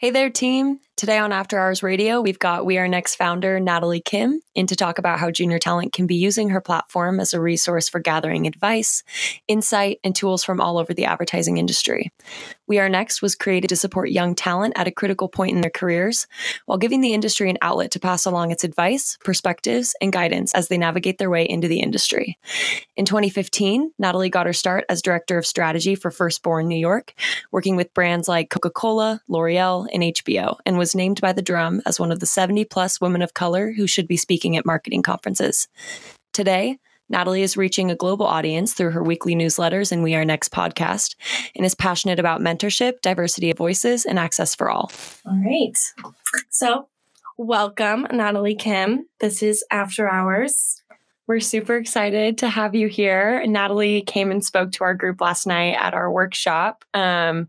Hey there, team. Today on After Hours Radio, we've got We Are Next founder Natalie Kim in to talk about how junior talent can be using her platform as a resource for gathering advice, insight, and tools from all over the advertising industry. We Are Next was created to support young talent at a critical point in their careers while giving the industry an outlet to pass along its advice, perspectives, and guidance as they navigate their way into the industry. In 2015, Natalie got her start as director of strategy for Firstborn New York, working with brands like Coca Cola, L'Oreal, and HBO, and was named by the Drum as one of the 70 plus women of color who should be speaking at marketing conferences. Today, Natalie is reaching a global audience through her weekly newsletters and We Are Next podcast and is passionate about mentorship, diversity of voices, and access for all. All right. So, welcome, Natalie Kim. This is After Hours. We're super excited to have you here. Natalie came and spoke to our group last night at our workshop um,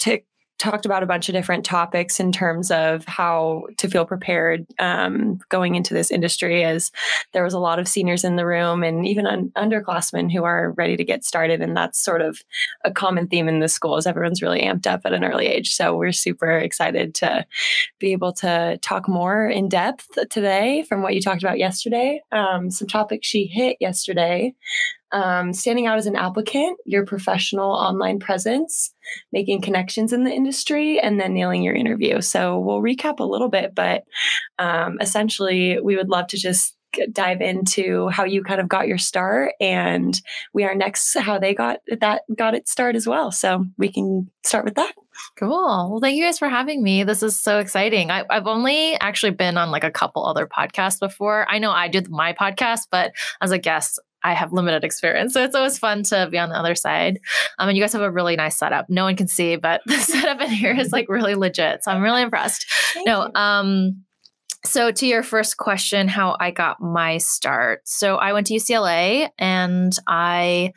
to talked about a bunch of different topics in terms of how to feel prepared um, going into this industry as there was a lot of seniors in the room and even un- underclassmen who are ready to get started and that's sort of a common theme in the school is everyone's really amped up at an early age. So we're super excited to be able to talk more in depth today from what you talked about yesterday. Um, some topics she hit yesterday. Um, standing out as an applicant, your professional online presence, making connections in the industry, and then nailing your interview. So we'll recap a little bit, but um, essentially, we would love to just dive into how you kind of got your start and we are next how they got that got it start as well. So we can start with that. Cool. Well thank you guys for having me. This is so exciting. I, have only actually been on like a couple other podcasts before. I know i did my podcast but as a guest I have limited experience. So it's always fun to be on the other side. Um, and you guys have a really nice setup. No one can see, but the setup in here is like really legit. So I'm really impressed. Thank no, um, so, to your first question, how I got my start. So, I went to UCLA and I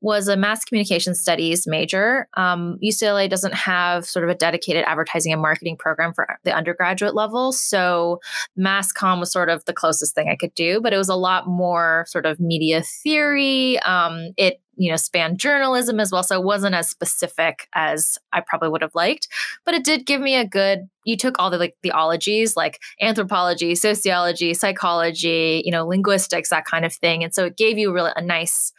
was a mass communication studies major. Um, UCLA doesn't have sort of a dedicated advertising and marketing program for the undergraduate level. So, mass com was sort of the closest thing I could do, but it was a lot more sort of media theory. Um, it you know span journalism as well so it wasn't as specific as i probably would have liked but it did give me a good you took all the like the ologies like anthropology sociology psychology you know linguistics that kind of thing and so it gave you really a nice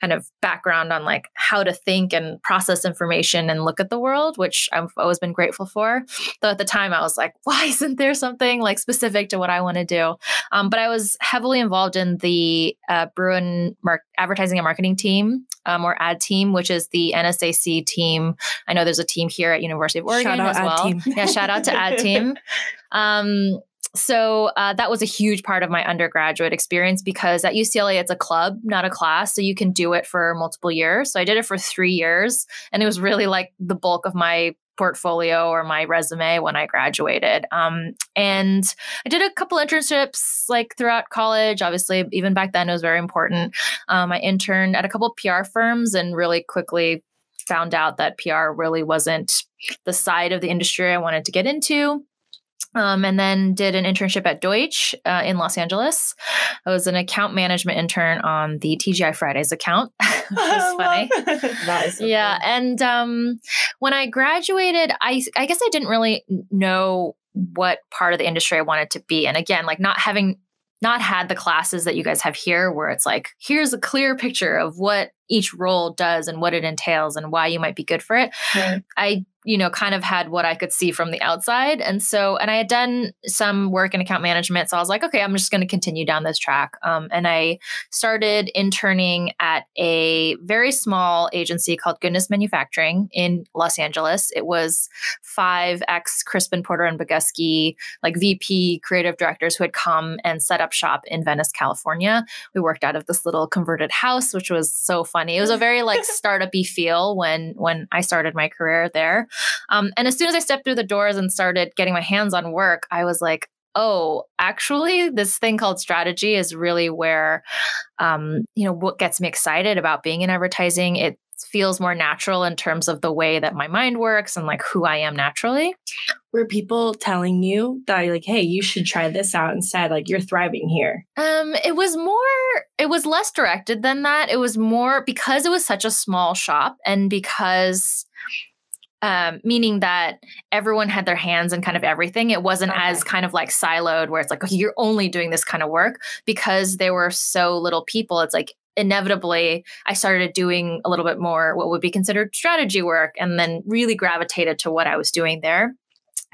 kind of background on like how to think and process information and look at the world, which I've always been grateful for. Though at the time I was like, why isn't there something like specific to what I want to do? Um, but I was heavily involved in the uh, Bruin Mar- advertising and marketing team um, or ad team, which is the NSAC team. I know there's a team here at University of Oregon as well. Yeah, shout out to ad team. Um, so uh, that was a huge part of my undergraduate experience because at UCLA it's a club, not a class, so you can do it for multiple years. So I did it for three years, and it was really like the bulk of my portfolio or my resume when I graduated. Um, and I did a couple internships like throughout college. Obviously, even back then, it was very important. Um, I interned at a couple PR firms and really quickly found out that PR really wasn't the side of the industry I wanted to get into. Um, and then did an internship at Deutsch uh, in Los Angeles. I was an account management intern on the TGI Fridays account, which is funny. that is so yeah, and um, when I graduated, I I guess I didn't really know what part of the industry I wanted to be. And again, like not having not had the classes that you guys have here where it's like here's a clear picture of what each role does and what it entails and why you might be good for it. Right. I you know, kind of had what I could see from the outside. And so, and I had done some work in account management. So I was like, okay, I'm just going to continue down this track. Um, and I started interning at a very small agency called Goodness Manufacturing in Los Angeles. It was five ex Crispin Porter and Bogusky, like VP creative directors who had come and set up shop in Venice, California. We worked out of this little converted house, which was so funny. It was a very like startup-y feel when when I started my career there. Um, and as soon as I stepped through the doors and started getting my hands on work, I was like, oh, actually, this thing called strategy is really where, um, you know, what gets me excited about being in advertising. It feels more natural in terms of the way that my mind works and like who I am naturally. Were people telling you that like, hey, you should try this out instead? Like you're thriving here. Um, it was more it was less directed than that. It was more because it was such a small shop and because um, meaning that everyone had their hands in kind of everything. It wasn't Okay. as kind of like siloed where it's like, okay, you're only doing this kind of work because there were so little people. It's like inevitably I started doing a little bit more what would be considered strategy work and then really gravitated to what I was doing there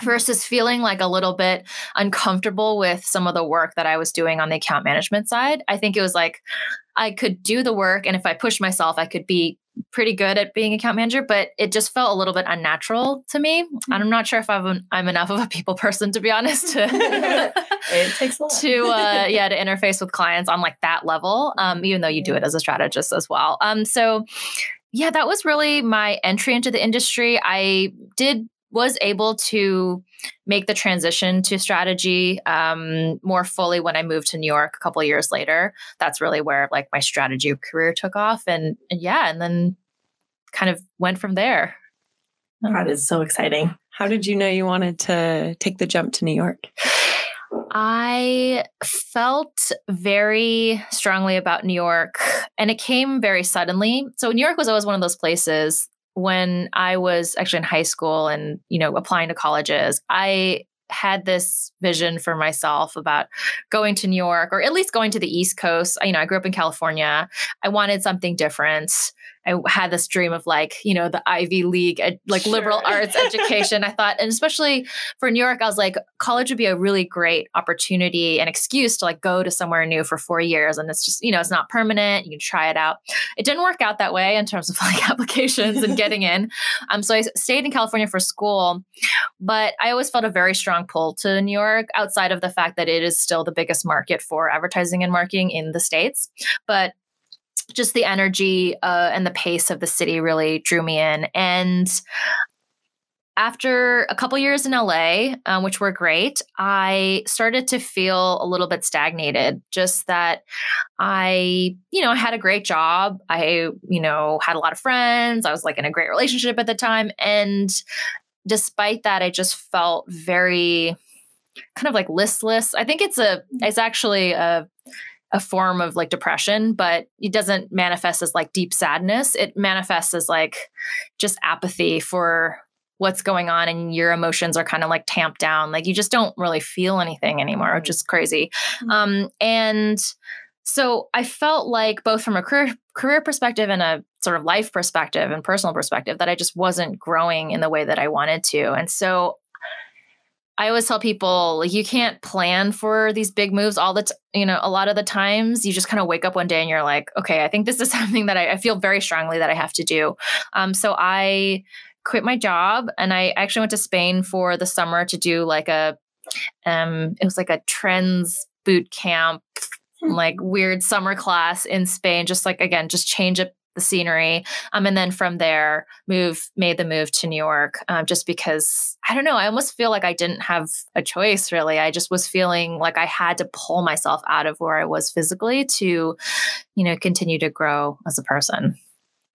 versus feeling like a little bit uncomfortable with some of the work that I was doing on the account management side. I think it was like I could do the work and if I pushed myself, I could be pretty good at being account manager, but it just felt a little bit unnatural to me. And I'm not sure if I'm, I'm enough of a people person, to be honest, to, It takes a lot. to uh, yeah, to interface with clients on like that level, um, even though you do it as a strategist as well. Um, so yeah, that was really my entry into the industry. I did was able to make the transition to strategy um, more fully when I moved to New York a couple of years later. That's really where like my strategy career took off, and, and yeah, and then kind of went from there. That is so exciting. How did you know you wanted to take the jump to New York? I felt very strongly about New York, and it came very suddenly. So New York was always one of those places when I was actually in high school and you know applying to colleges. I had this vision for myself about going to New York or at least going to the East Coast. You know, I grew up in California. I wanted something different. I had this dream of like, you know, the Ivy League, ed- like liberal arts education. I thought, and especially for New York, I was like, college would be a really great opportunity and excuse to like go to somewhere new for four years. And it's just, you know, it's not permanent. You can try it out. It didn't work out that way in terms of like applications and getting in. Um, so I stayed in California for school, but I always felt a very strong pull to New York outside of the fact that it is still the biggest market for advertising and marketing in the States. But just the energy uh, and the pace of the city really drew me in. And after a couple years in LA, um, which were great, I started to feel a little bit stagnated. Just that I, you know, I had a great job. I, you know, had a lot of friends. I was like in a great relationship at the time. And despite that, I just felt very kind of like listless. I think it's a, it's actually a, a form of like depression, but it doesn't manifest as like deep sadness. It manifests as like just apathy for what's going on and your emotions are kind of like tamped down. Like you just don't really feel anything anymore, which is crazy. Mhm. Um, and so I felt like both from a career career perspective and a sort of life perspective and personal perspective that I just wasn't growing in the way that I wanted to. And so I always tell people like you can't plan for these big moves all the t- you know a lot of the times you just kind of wake up one day and you're like okay I think this is something that I, I feel very strongly that I have to do. Um, so I quit my job and I actually went to Spain for the summer to do like a um it was like a trends boot camp like weird summer class in Spain just like again just change up the scenery um and then from there move made the move to New York um, just because I don't know I almost feel like I didn't have a choice really I just was feeling like I had to pull myself out of where I was physically to you know continue to grow as a person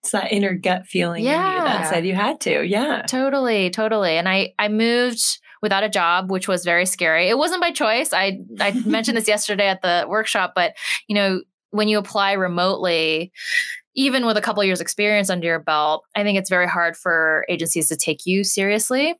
It's that inner gut feeling Yeah. that said you had to. Yeah. Totally, totally. And I I moved without a job, which was very scary. It wasn't by choice. I I mentioned this yesterday at the workshop, but you know, when you apply remotely, even with a couple years experience under your belt, I think it's very hard for agencies to take you seriously.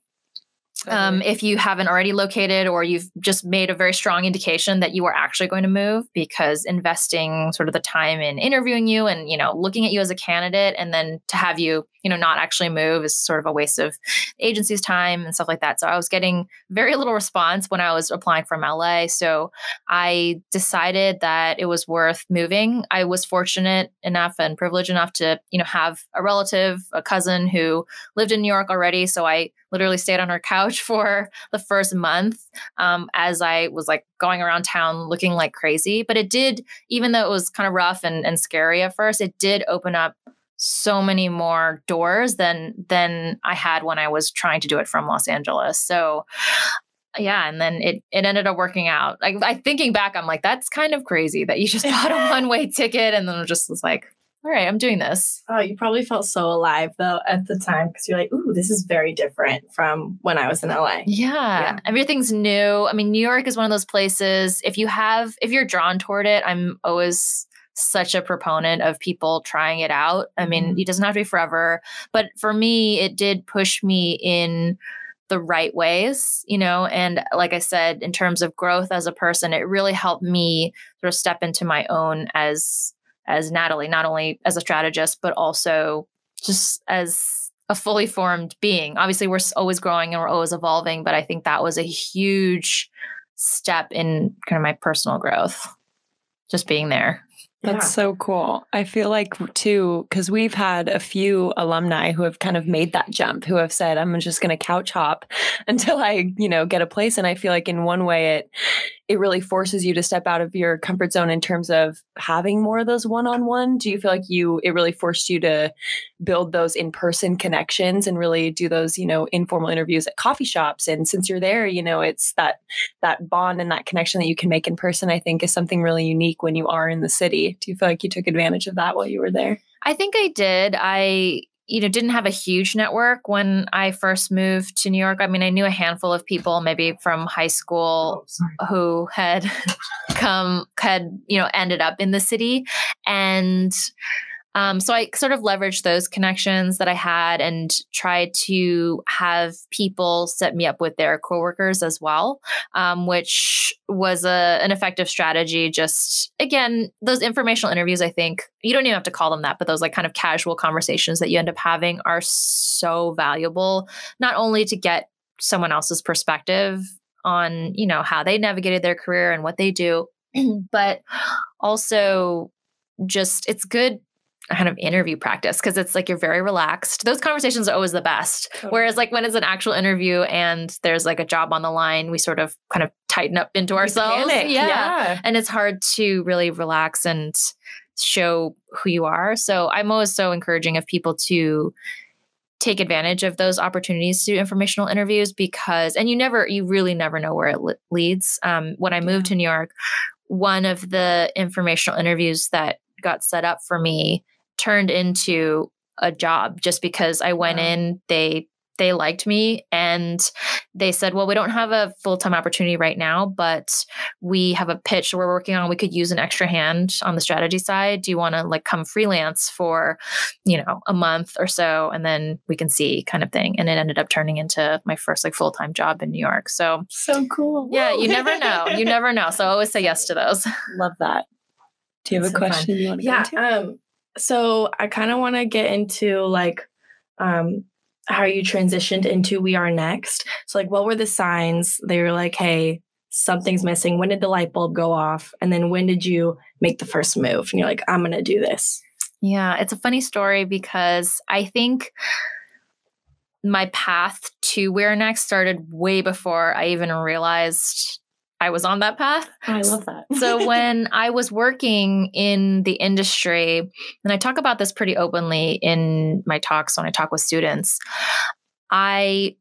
Um, if you haven't already located or you've just made a very strong indication that you are actually going to move because investing sort of the time in interviewing you and you know looking at you as a candidate and then to have you you know not actually move is sort of a waste of agency's time and stuff like that. So i was getting very little response when i was applying from la so i decided that it was worth moving. I was fortunate enough and privileged enough to you know have a relative a cousin who lived in new york already. So i literally stayed on her couch for the first month um, as I was like going around town looking like crazy. But it did, even though it was kind of rough and, and scary at first, it did open up so many more doors than than I had when I was trying to do it from Los Angeles. So yeah, and then it it ended up working out. Like I thinking back, I'm like, that's kind of crazy that you just bought a one way ticket and then it just was like, all right, I'm doing this. Oh, you probably felt so alive though at the time because you're like, ooh, this is very different from when I was in LA. Yeah. Yeah. Everything's new. I mean, New York is one of those places. If you have, if you're drawn toward it, I'm always such a proponent of people trying it out. I mean, Mhm. it doesn't have to be forever, but for me, it did push me in the right ways, you know. And like I said, in terms of growth as a person, it really helped me sort of step into my own as as Natalie, not only as a strategist, but also just as a fully formed being. Obviously, we're always growing and we're always evolving, but I think that was a huge step in kind of my personal growth. Just being there. That's so cool. I feel like too, because we've had a few alumni who have kind of made that jump, who have said, "I'm just going to couch hop until I, you know, get a place." And I feel like in one way, it it really forces you to step out of your comfort zone in terms of having more of those one-on-one. Do you feel like you it really forced you to build those in-person connections and really do those, you know, informal interviews at coffee shops? And since you're there, you know, it's that that bond and that connection that you can make in person. I think is something really unique when you are in the city. Do you feel like you took advantage of that while you were there? I think I did. I you know didn't have a huge network when I first moved to New York. I mean, I knew a handful of people maybe from high school oh, who had come had you know ended up in the city and um, so I sort of leveraged those connections that I had and tried to have people set me up with their coworkers as well, um, which was a, an effective strategy. Just again, those informational interviews, I think you don't even have to call them that, but those like kind of casual conversations that you end up having are so valuable, not only to get someone else's perspective on, you know, how they navigated their career and what they do, but also just it's good kind of interview practice because it's like you're very relaxed. Those conversations are always the best. Whereas like when it's an actual interview and there's like a job on the line, we sort of kind of tighten up into ourselves. Panic. Yeah. And it's hard to really relax and show who you are. So I'm always so encouraging of people to take advantage of those opportunities to do informational interviews because and you never you really never know where it le- leads um, when i moved to new york one of the informational interviews that got set up for me turned into a job just because i went Wow. in they they liked me and they said well we don't have a full-time opportunity right now but we have a pitch we're working on we could use an extra hand on the strategy side do you want to like come freelance for you know a month or so and then we can see kind of thing and it ended up turning into my first like full-time job in new york so So cool. yeah Woo. you never know you never know so i always say yes to those Love that. Do you have That's a so fun. question you want to yeah get into? um so i kind of want to get into like um how you transitioned into we are next. So like what were the signs they were like hey something's missing. When did the light bulb go off? And then when did you make the first move? And you're like i'm gonna do this. Yeah, it's a funny story because I think my path to We're Next started way before I even realized I was on that path. Oh, I love that. So when I was working in the industry, and I talk about this pretty openly in my talks when I talk with students, I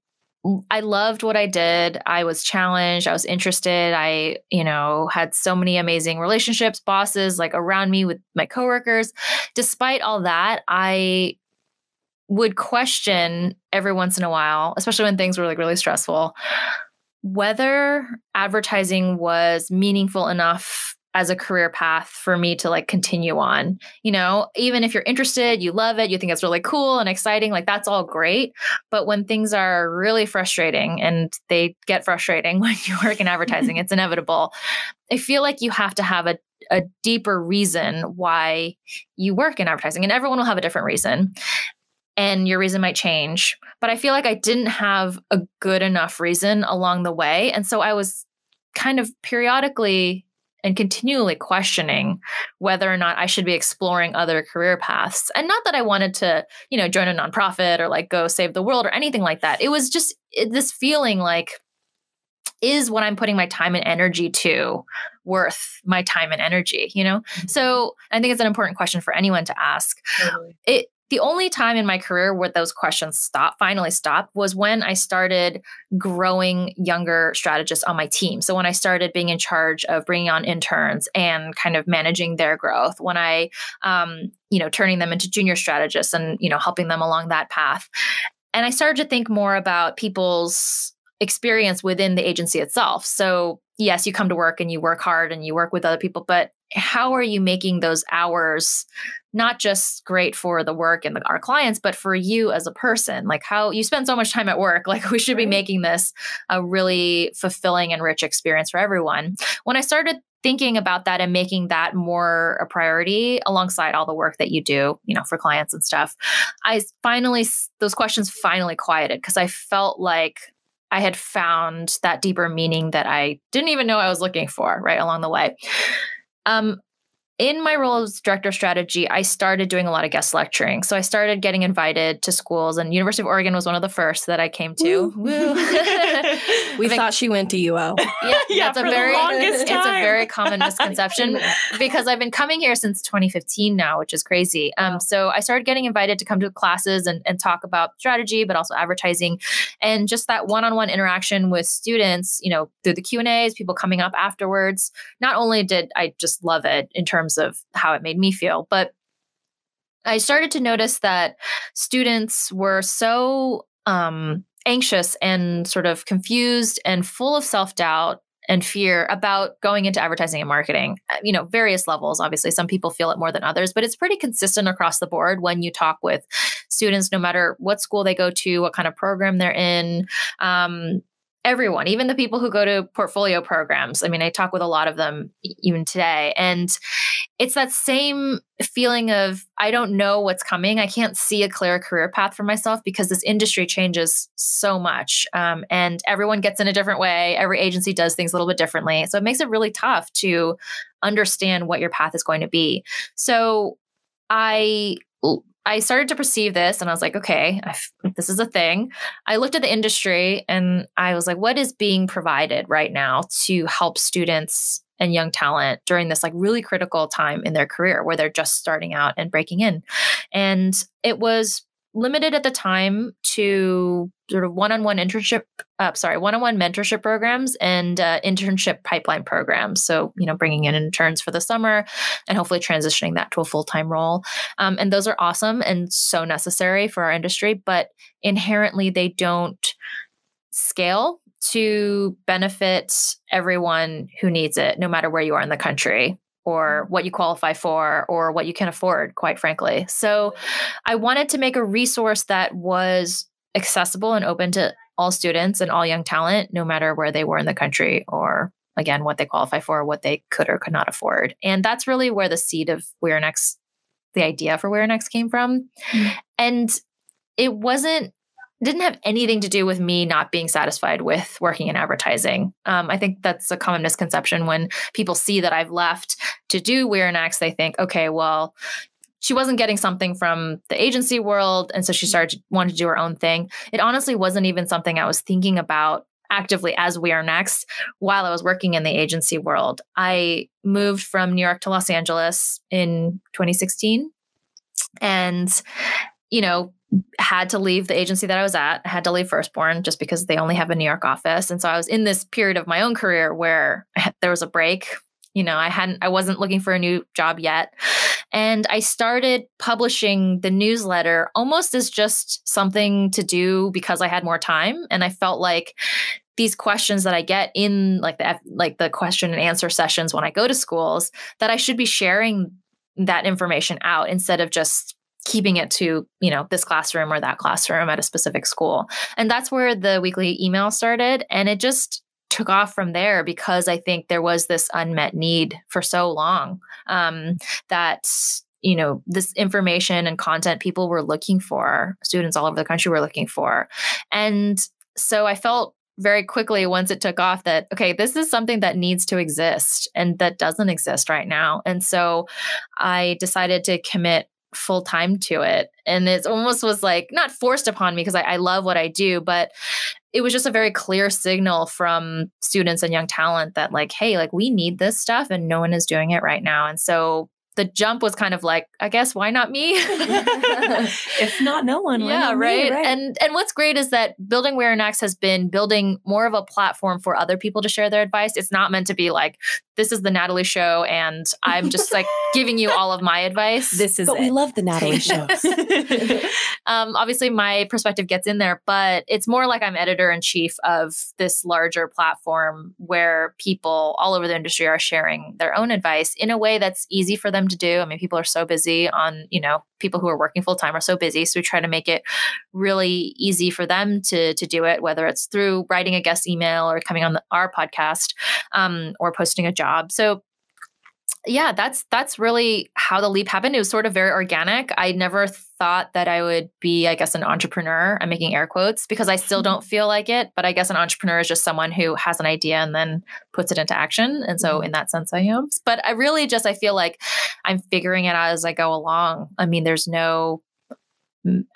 I loved what I did. I was challenged. I was interested. I, you know, had so many amazing relationships, bosses like around me with my coworkers. Despite all that, I would question every once in a while, especially when things were like really stressful, whether advertising was meaningful enough as a career path for me to like continue on. You know, even if you're interested, you love it, you think it's really cool and exciting, like that's all great. But when things are really frustrating and they get frustrating when you work in advertising, it's inevitable. I feel like you have to have a a deeper reason why you work in advertising and everyone will have a different reason and your reason might change. But I feel like I didn't have a good enough reason along the way. And so I was kind of periodically and continually questioning whether or not I should be exploring other career paths. And not that I wanted to, you know, join a nonprofit or like go save the world or anything like that. It was just this feeling like, is what I'm putting my time and energy to worth my time and energy, you know? Mm-hmm. So I think it's an important question for anyone to ask Totally. it the only time in my career where those questions stopped finally stopped was when i started growing younger strategists on my team so when i started being in charge of bringing on interns and kind of managing their growth when i um, you know turning them into junior strategists and you know helping them along that path and i started to think more about people's experience within the agency itself. So, yes, you come to work and you work hard and you work with other people, but how are you making those hours not just great for the work and the, our clients, but for you as a person? Like how you spend so much time at work, like we should be making this a really fulfilling and rich experience for everyone. When I started thinking about that and making that more a priority alongside all the work that you do, you know, for clients and stuff, I finally, those questions finally quieted because I felt like I had found that deeper meaning that I didn't even know I was looking for right along the way. Um, in my role as director of strategy, I started doing a lot of guest lecturing. So I started getting invited to schools, and University of Oregon was one of the first that I came to. Woo. we thought she went to UO. Yeah, yeah that's a very it's a very common misconception because I've been coming here since 2015 now, which is crazy. Um, so I started getting invited to come to classes and, and talk about strategy, but also advertising, and just that one-on-one interaction with students. You know, through the Q and A's, people coming up afterwards. Not only did I just love it in terms terms of how it made me feel. But I started to notice that students were so um, anxious and sort of confused and full of self doubt and fear about going into advertising and marketing. Uh, you know, various levels. Obviously, some people feel it more than others, but it's pretty consistent across the board when you talk with students, no matter what school they go to, what kind of program they're in. Um, everyone, even the people who go to portfolio programs. I mean, I talk with a lot of them even today. And it's that same feeling of I don't know what's coming. I can't see a clear career path for myself because this industry changes so much. Um, and everyone gets in a different way. Every agency does things a little bit differently. So it makes it really tough to understand what your path is going to be. So I I started to perceive this and I was like, okay, this is a thing. I looked at the industry and I was like, what is being provided right now to help students and young talent during this like really critical time in their career where they're just starting out and breaking in? And it was limited at the time to sort of one-on-one internship uh, sorry one-on-one mentorship programs and uh, internship pipeline programs. So you know bringing in interns for the summer and hopefully transitioning that to a full-time role. Um, and those are awesome and so necessary for our industry but inherently they don't scale to benefit everyone who needs it no matter where you are in the country or mm-hmm. what you qualify for or what you can afford, quite frankly. So I wanted to make a resource that was accessible and open to all students and all young talent, no matter where they were in the country or again what they qualify for, what they could or could not afford. And that's really where the seed of We're Next, the idea for We're Next came from. Mm-hmm. And it wasn't didn't have anything to do with me not being satisfied with working in advertising. Um, I think that's a common misconception when people see that I've left to do We're Next, they think, okay, well, she wasn't getting something from the agency world. And so she started to want to do her own thing. It honestly wasn't even something I was thinking about actively as We Are Next while I was working in the agency world. I moved from New York to Los Angeles in 2016. And, you know, had to leave the agency that I was at. Had to leave Firstborn just because they only have a New York office. And so I was in this period of my own career where there was a break. You know, I hadn't, I wasn't looking for a new job yet. And I started publishing the newsletter almost as just something to do because I had more time. And I felt like these questions that I get in like the like the question and answer sessions when I go to schools that I should be sharing that information out instead of just keeping it to you know this classroom or that classroom at a specific school. And that's where the weekly email started and it just took off from there because i think there was this unmet need for so long um, that you know this information and content people were looking for students all over the country were looking for. And so i felt very quickly once it took off that okay this is something that needs to exist and that doesn't exist right now. And so i decided to commit full time to it. And it almost was like not forced upon me because I, I, love what I do, but it was just a very clear signal from students and young talent that, like, hey, like we need this stuff and no one is doing it right now. And so the jump was kind of like, I guess why not me? if not no one, yeah, right? right? And and what's great is that building We're Next has been building more of a platform for other people to share their advice. It's not meant to be like this is the Natalie show and I'm just like giving you all of my advice. This is but it. we love the Natalie show. um, obviously, my perspective gets in there, but it's more like I'm editor in chief of this larger platform where people all over the industry are sharing their own advice in a way that's easy for them to do. I mean, people are so busy on, you know, people who are working full time are so busy. So we try to make it really easy for them to, to do it, whether it's through writing a guest email or coming on the, our podcast um, or posting a job. So yeah, that's that's really how the leap happened. It was sort of very organic. I never thought that I would be, I guess, an entrepreneur. I'm making air quotes because I still mm-hmm. don't feel like it, but I guess an entrepreneur is just someone who has an idea and then puts it into action. And so mm-hmm. in that sense I am. But I really just I feel like I'm figuring it out as I go along. I mean, there's no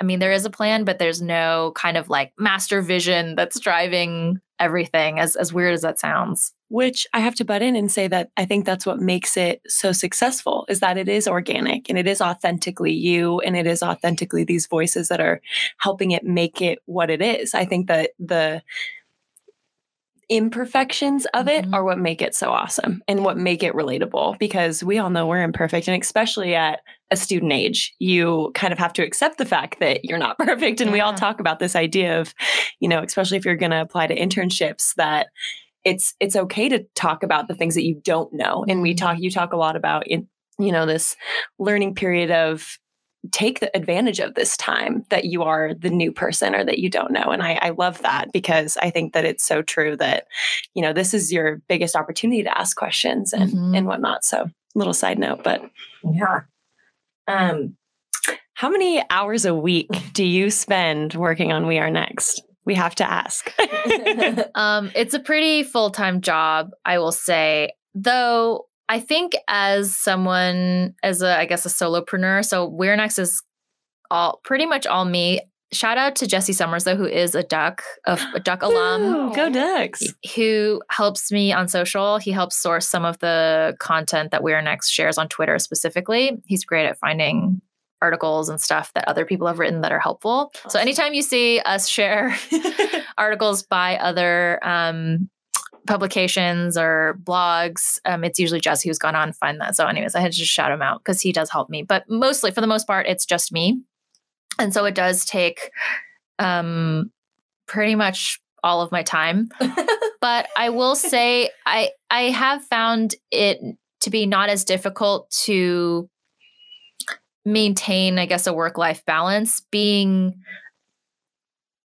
I mean, there is a plan, but there's no kind of like master vision that's driving everything, as, as weird as that sounds. Which I have to butt in and say that I think that's what makes it so successful is that it is organic and it is authentically you and it is authentically these voices that are helping it make it what it is. I think that the imperfections of it Mhm. are what make it so awesome and what make it relatable because we all know we're imperfect and especially at a student age you kind of have to accept the fact that you're not perfect and we all talk about this idea of you know especially if you're going to apply to internships that it's it's okay to talk about the things that you don't know and we Mhm. talk you talk a lot about in you know this learning period of take the advantage of this time that you are the new person or that you don't know and I, I love that because i think that it's so true that you know this is your biggest opportunity to ask questions and Mhm. and whatnot so little side note but yeah. Um, how many hours a week do you spend working on we are next we have to ask Um, it's a pretty full time job, I will say. Though I think as someone, as a I guess a solopreneur, so We're Next is all pretty much all me. Shout out to Jesse Summers though, who is a duck of a duck alum. Ooh, go ducks who helps me on social. He helps source some of the content that We're Next shares on Twitter specifically. He's great at finding articles and stuff that other people have written that are helpful. So anytime you see us share articles by other um, publications or blogs, um, it's usually Jesse who's gone on to find that. So, anyways, I had to just shout him out because he does help me. But mostly, for the most part, it's just me, and so it does take um, pretty much all of my time. but I will say, I I have found it to be not as difficult to maintain, I guess, a work life balance being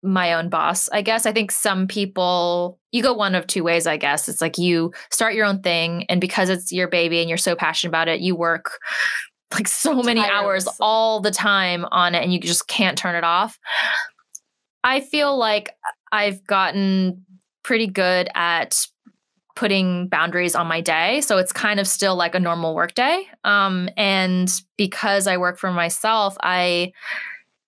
my own boss. I guess I think some people you go one of two ways, I guess. It's like you start your own thing and because it's your baby and you're so passionate about it, you work like so many hours all the time on it and you just can't turn it off. I feel like I've gotten pretty good at putting boundaries on my day. So it's kind of still like a normal work day. Um, and because I work for myself, I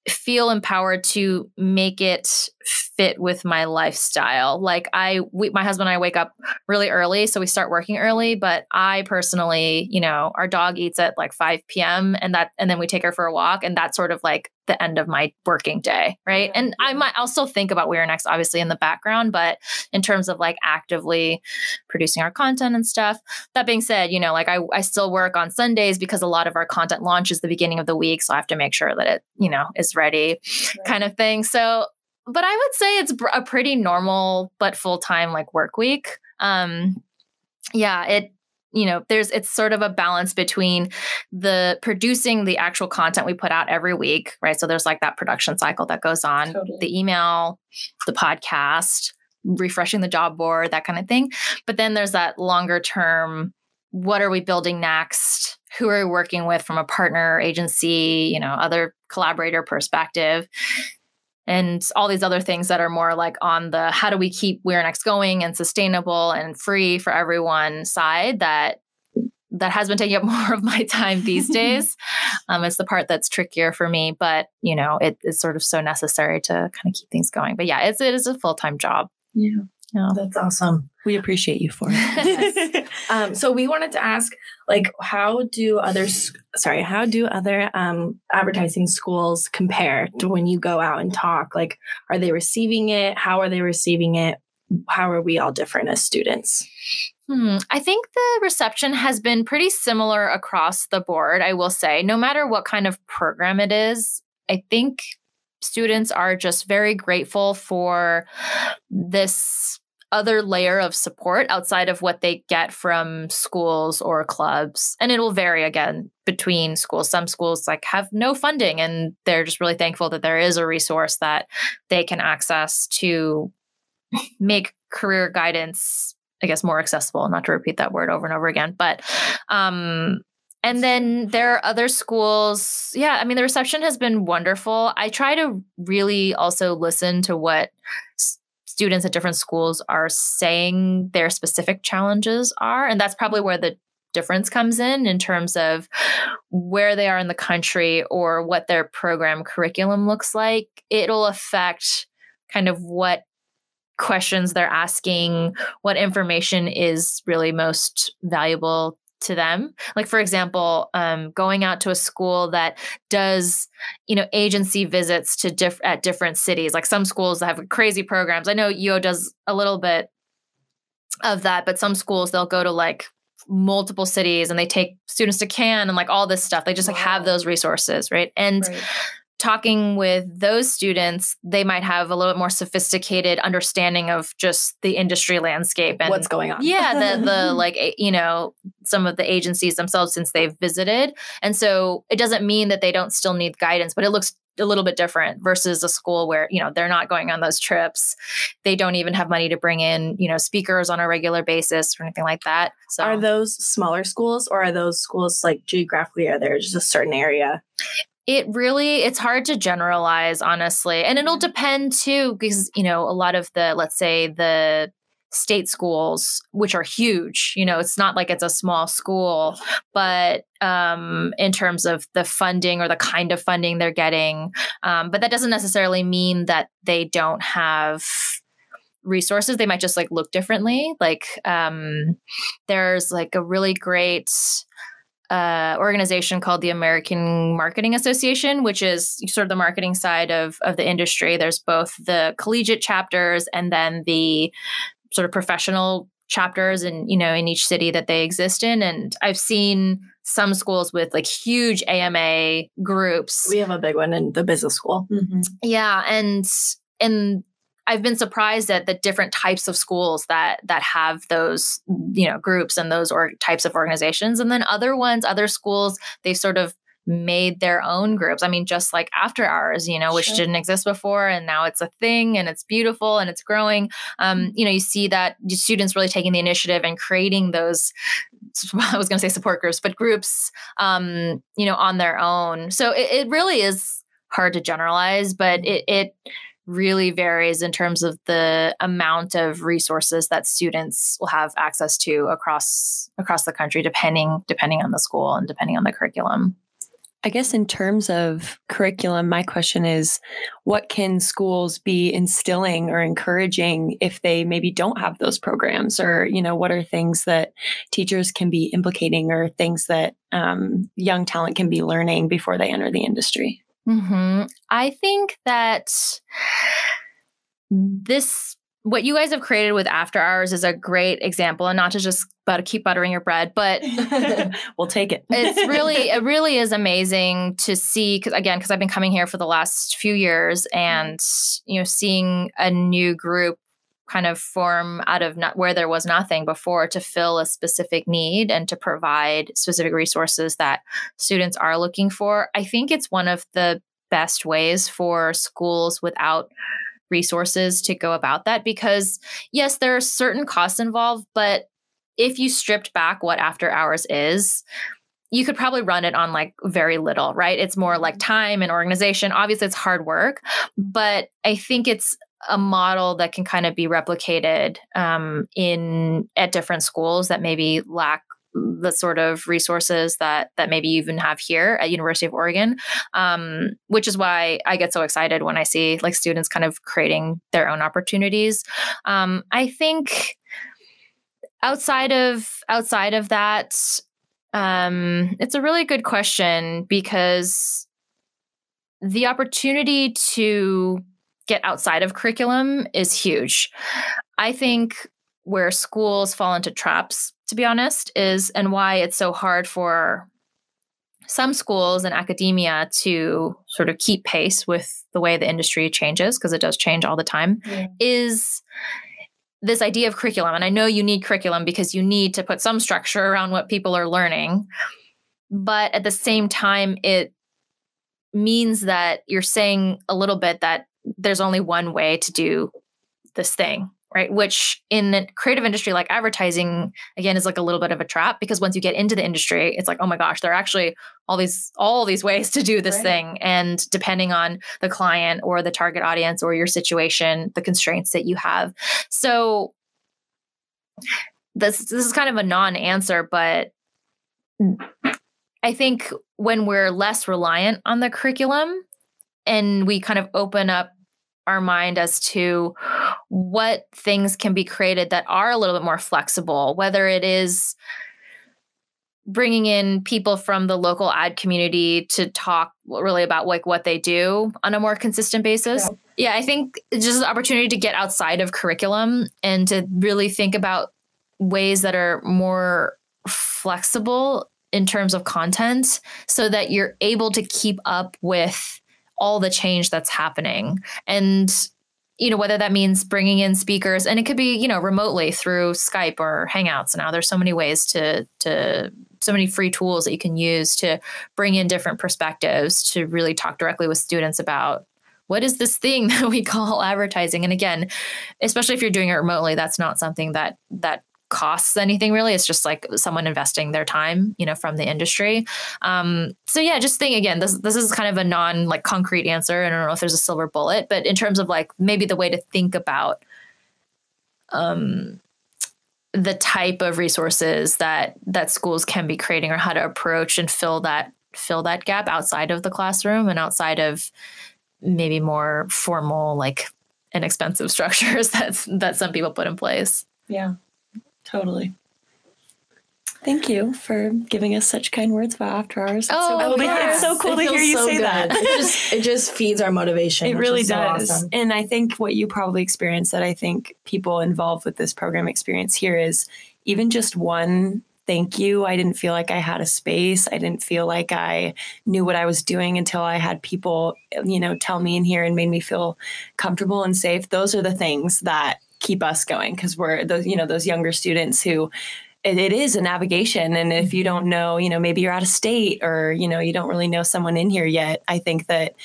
feel empowered to make it fit with my lifestyle. Like I, we, my husband and I wake up really early, so we start working early. But I personally, you know, our dog eats at like 5 p.m. and that, and then we take her for a walk, and that's sort of like the end of my working day, right? Mm-hmm. And I might, I'll still think about We're Next, obviously, in the background, but in terms of like actively producing our content and stuff. That being said, you know, like I, I still work on Sundays because a lot of our content launches the beginning of the week, so I have to make sure that it, you know, is ready, kind of thing. So, but I would say it's a pretty normal but full time like work week. Um, yeah, it you know there's it's sort of a balance between the producing the actual content we put out every week right so there's like that production cycle that goes on Totally. the email the podcast refreshing the job board that kind of thing but then there's that longer term what are we building next who are we working with from a partner agency you know other collaborator perspective and all these other things that are more like on the how do we keep We're Next going and sustainable and free for everyone side that that has been taking up more of my time these days. Um, it's the part that's trickier for me, but you know, it is sort of so necessary to kind of keep things going. But yeah, it's it is a full time job. yeah Yeah. That's awesome. we appreciate you for it Um, so we wanted to ask, like, how do others? Sorry, how do other um, advertising schools compare to when you go out and talk? Like, are they receiving it? How are they receiving it? How are we all different as students? Hmm. I think the reception has been pretty similar across the board, I will say. No matter what kind of program it is, I think students are just very grateful for this other layer of support outside of what they get from schools or clubs and it will vary again between schools some schools like have no funding and they're just really thankful that there is a resource that they can access to make career guidance I guess more accessible, not to repeat that word over and over again. But um and then there are other schools. Yeah, I mean the reception has been wonderful. I try to really also listen to what students at different schools are saying their specific challenges are, and that's probably where the difference comes in in terms of where they are in the country or what their program curriculum looks like. It'll affect kind of what questions they're asking, what information is really most valuable to them. Like for example um, going out to a school that does you know agency visits to diff- at different cities. Like some schools have crazy programs. I know UO does a little bit of that but some schools they'll go to like multiple cities and they take students to Cannes and like all this stuff. They just like have those resources right? And Right. Talking with those students, they might have a little bit more sophisticated understanding of just the industry landscape and What's going on? yeah, the the like you know some of the agencies themselves since they've visited, and so it doesn't mean that they don't still need guidance, but it looks a little bit different versus a school where you know they're not going on those trips they don't even have money to bring in you know speakers on a regular basis or anything like that so Are those smaller schools or are those schools like geographically are there just a certain area? It really it's hard to generalize honestly and it'll depend too because you know a lot of the let's say the state schools which are huge you know it's not like it's a small school but um in terms of the funding or the kind of funding they're getting um but that doesn't necessarily mean that they don't have resources. They might just like look differently like um there's like a really great uh, organization called the American Marketing Association, which is sort of the marketing side of of the industry. There's both the collegiate chapters and then the sort of professional chapters, and you know, in each city that they exist in. And I've seen some schools with like huge AMA groups. We have a big one in the business school. Yeah, and and I've been surprised at the different types of schools that that have those you know groups and those or types of organizations, and then other ones, other schools, they've sort of made their own groups. I mean, just like after hours, you know, which Sure. didn't exist before, and now it's a thing, and it's beautiful, and it's growing. Um, you know, you see that students really taking the initiative and creating those. I was going to say support groups, but groups, um, you know, on their own. So it, it really is hard to generalize, but it, it really varies in terms of the amount of resources that students will have access to across across the country, depending depending on the school and depending on the curriculum. I guess in terms of curriculum, my question is what can schools be instilling or encouraging if they maybe don't have those programs? Or, you know, what are things that teachers can be implicating or things that um, young talent can be learning before they enter the industry? Hmm I think that this what you guys have created with after hours is a great example and not to just but keep buttering your bread but we'll take it. it's really it really is amazing to see because again because i've been coming here for the last few years and you know seeing a new group kind of form out of not where there was nothing before to fill a specific need and to provide specific resources that students are looking for. I think it's one of the best ways for schools without resources to go about that because yes there are certain costs involved but if you stripped back what after hours is you could probably run it on like very little right? It's more like mm-hmm. time and organization. Obviously it's hard work but i think it's a model that can kind of be replicated um, in at different schools that maybe lack the sort of resources that that maybe you even have here at University of Oregon, um, which is why I get so excited when I see like students kind of creating their own opportunities. Um, I think outside of outside of that, um, it's a really good question because the opportunity to get outside of curriculum is huge. I think where schools fall into traps, to be honest, is and why it's so hard for some schools and academia to sort of keep pace with the way the industry changes, because it does change all the time, yeah. is this idea of curriculum. And I know you need curriculum because you need to put some structure around what people are learning. But at the same time, it means that you're saying a little bit that there's only one way to do this thing right? Which in the creative industry like advertising again is like a little bit of a trap because once you get into the industry it's like oh my gosh there are actually all these all these ways to do this right. thing. And depending on the client or the target audience or your situation the constraints that you have. So this this is kind of a non-answer but i think when we're less reliant on the curriculum and we kind of open up our mind as to what things can be created that are a little bit more flexible, whether it is bringing in people from the local ad community to talk really about like what they do on a more consistent basis. Yeah, yeah I think just the opportunity to get outside of curriculum and to really think about ways that are more flexible in terms of content so that you're able to keep up with all the change that's happening. And you know whether that means bringing in speakers and it could be you know remotely through skype or hangouts now there's so many ways to to so many free tools that you can use to bring in different perspectives to really talk directly with students about what is this thing that we call advertising and again especially if you're doing it remotely that's not something that that costs anything really. It's just like someone investing their time, you know, from the industry. Um, so yeah, just think again, this this is kind of a non like concrete answer. I don't know if there's a silver bullet, but in terms of like maybe the way to think about um the type of resources that that schools can be creating or how to approach and fill that fill that gap outside of the classroom and outside of maybe more formal like inexpensive structures that that some people put in place. Yeah. Totally. Thank you for giving us such kind words about after hours. It's oh, so cool. yes. it's so cool it to hear you so say good. that. it just it just feeds our motivation. It really does. So awesome. And I think what you probably experienced that I think people involved with this program experience here is even just one thank you. I didn't feel like I had a space. I didn't feel like I knew what I was doing until I had people, you know, tell me in here and made me feel comfortable and safe. Those are the things that keep us going because we're those you know those younger students who it, it is a navigation. And if you don't know you know maybe you're out of state or you know you don't really know someone in here yet i think that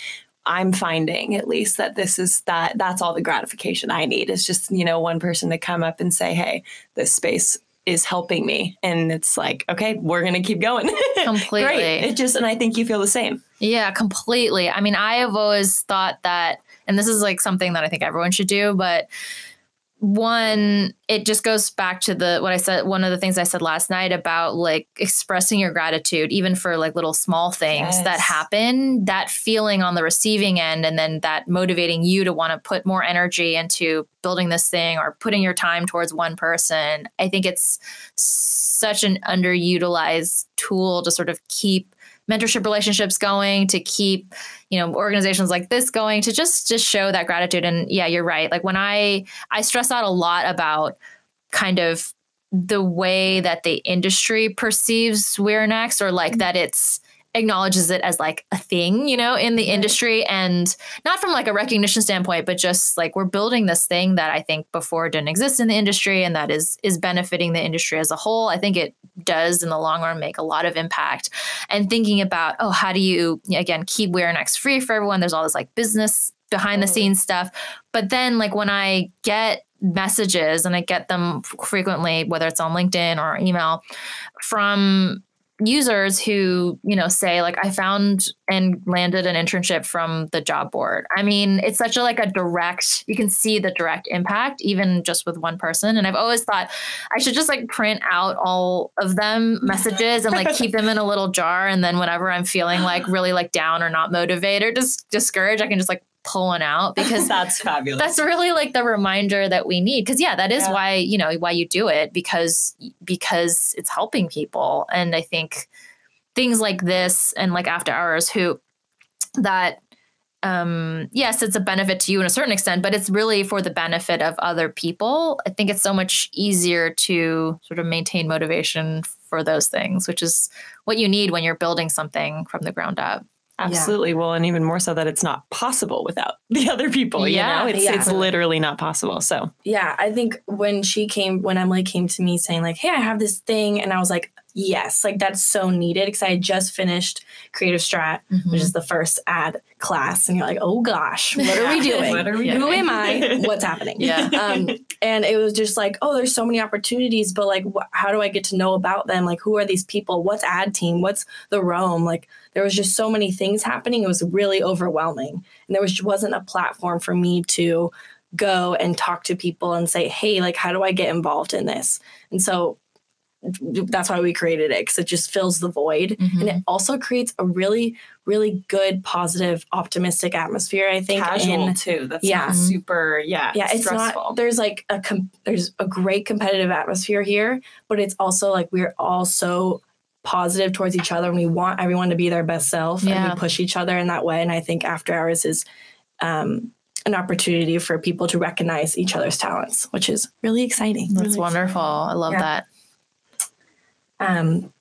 i'm finding at least that this is that that's all the gratification i need. Is just you know one person to come up and say hey this space is helping me. And it's like okay we're gonna keep going. Completely. Great. it just and i think you feel the same. Yeah completely. I mean i have always thought that and this is like something that i think everyone should do but one it just goes back to the what i said one of the things i said last night about like expressing your gratitude even for like little small things yes. that happen that feeling on the receiving end and then that motivating you to want to put more energy into building this thing or putting your time towards one person i think it's such an underutilized tool to sort of keep mentorship relationships going to keep you know organizations like this going to just just show that gratitude and yeah you're right like when i i stress out a lot about kind of the way that the industry perceives we're next or like mm-hmm. that it's acknowledges it as like a thing, you know, in the industry and not from like a recognition standpoint, but just like we're building this thing that I think before didn't exist in the industry and that is is benefiting the industry as a whole. I think it does in the long run make a lot of impact. And thinking about, oh, how do you again keep We're Next free for everyone? There's all this like business behind the scenes stuff. But then like when I get messages and I get them frequently, whether it's on LinkedIn or email from users who you know say like i found and landed an internship from the job board. I mean it's such a like a direct you can see the direct impact even just with one person. And i've always thought i should just like print out all of them messages and like keep them in a little jar. And then whenever i'm feeling like really like down or not motivated or just discouraged i can just like pull one out because that's fabulous. That's really like the reminder that we need. Cause yeah, that is yeah. why, you know, why you do it because because it's helping people. And I think things like this and like after hours who that um, yes, it's a benefit to you in a certain extent, but it's really for the benefit of other people. I think it's so much easier to sort of maintain motivation for those things, which is what you need when you're building something from the ground up. Absolutely. Yeah. Well, and even more so that it's not possible without the other people. Yeah. You know, it's, yeah. it's literally not possible. So, yeah, I think when she came, when Emily came to me saying, like, hey, I have this thing, and I was like, yes, like that's so needed because I had just finished Creative Strat, mm-hmm. which is the first ad class, and you're like, oh gosh, what are we doing? what are we Who doing? am I? What's happening? Yeah. Um, and it was just like, oh, there's so many opportunities, but like, wh- how do I get to know about them? Like, who are these people? What's ad team? What's the Roam? Like, there was just so many things happening. It was really overwhelming, and there was wasn't a platform for me to go and talk to people and say, hey, like, how do I get involved in this? And so that's why we created it because it just fills the void mm-hmm. and it also creates a really really good positive optimistic atmosphere i think casual in, too that's yeah super yeah yeah it's stressful. not there's like a com- there's a great competitive atmosphere here but it's also like we're all so positive towards each other and we want everyone to be their best self yeah. and we push each other in that way and i think after hours is um, an opportunity for people to recognize each other's talents which is really exciting that's really wonderful exciting. i love yeah. that um,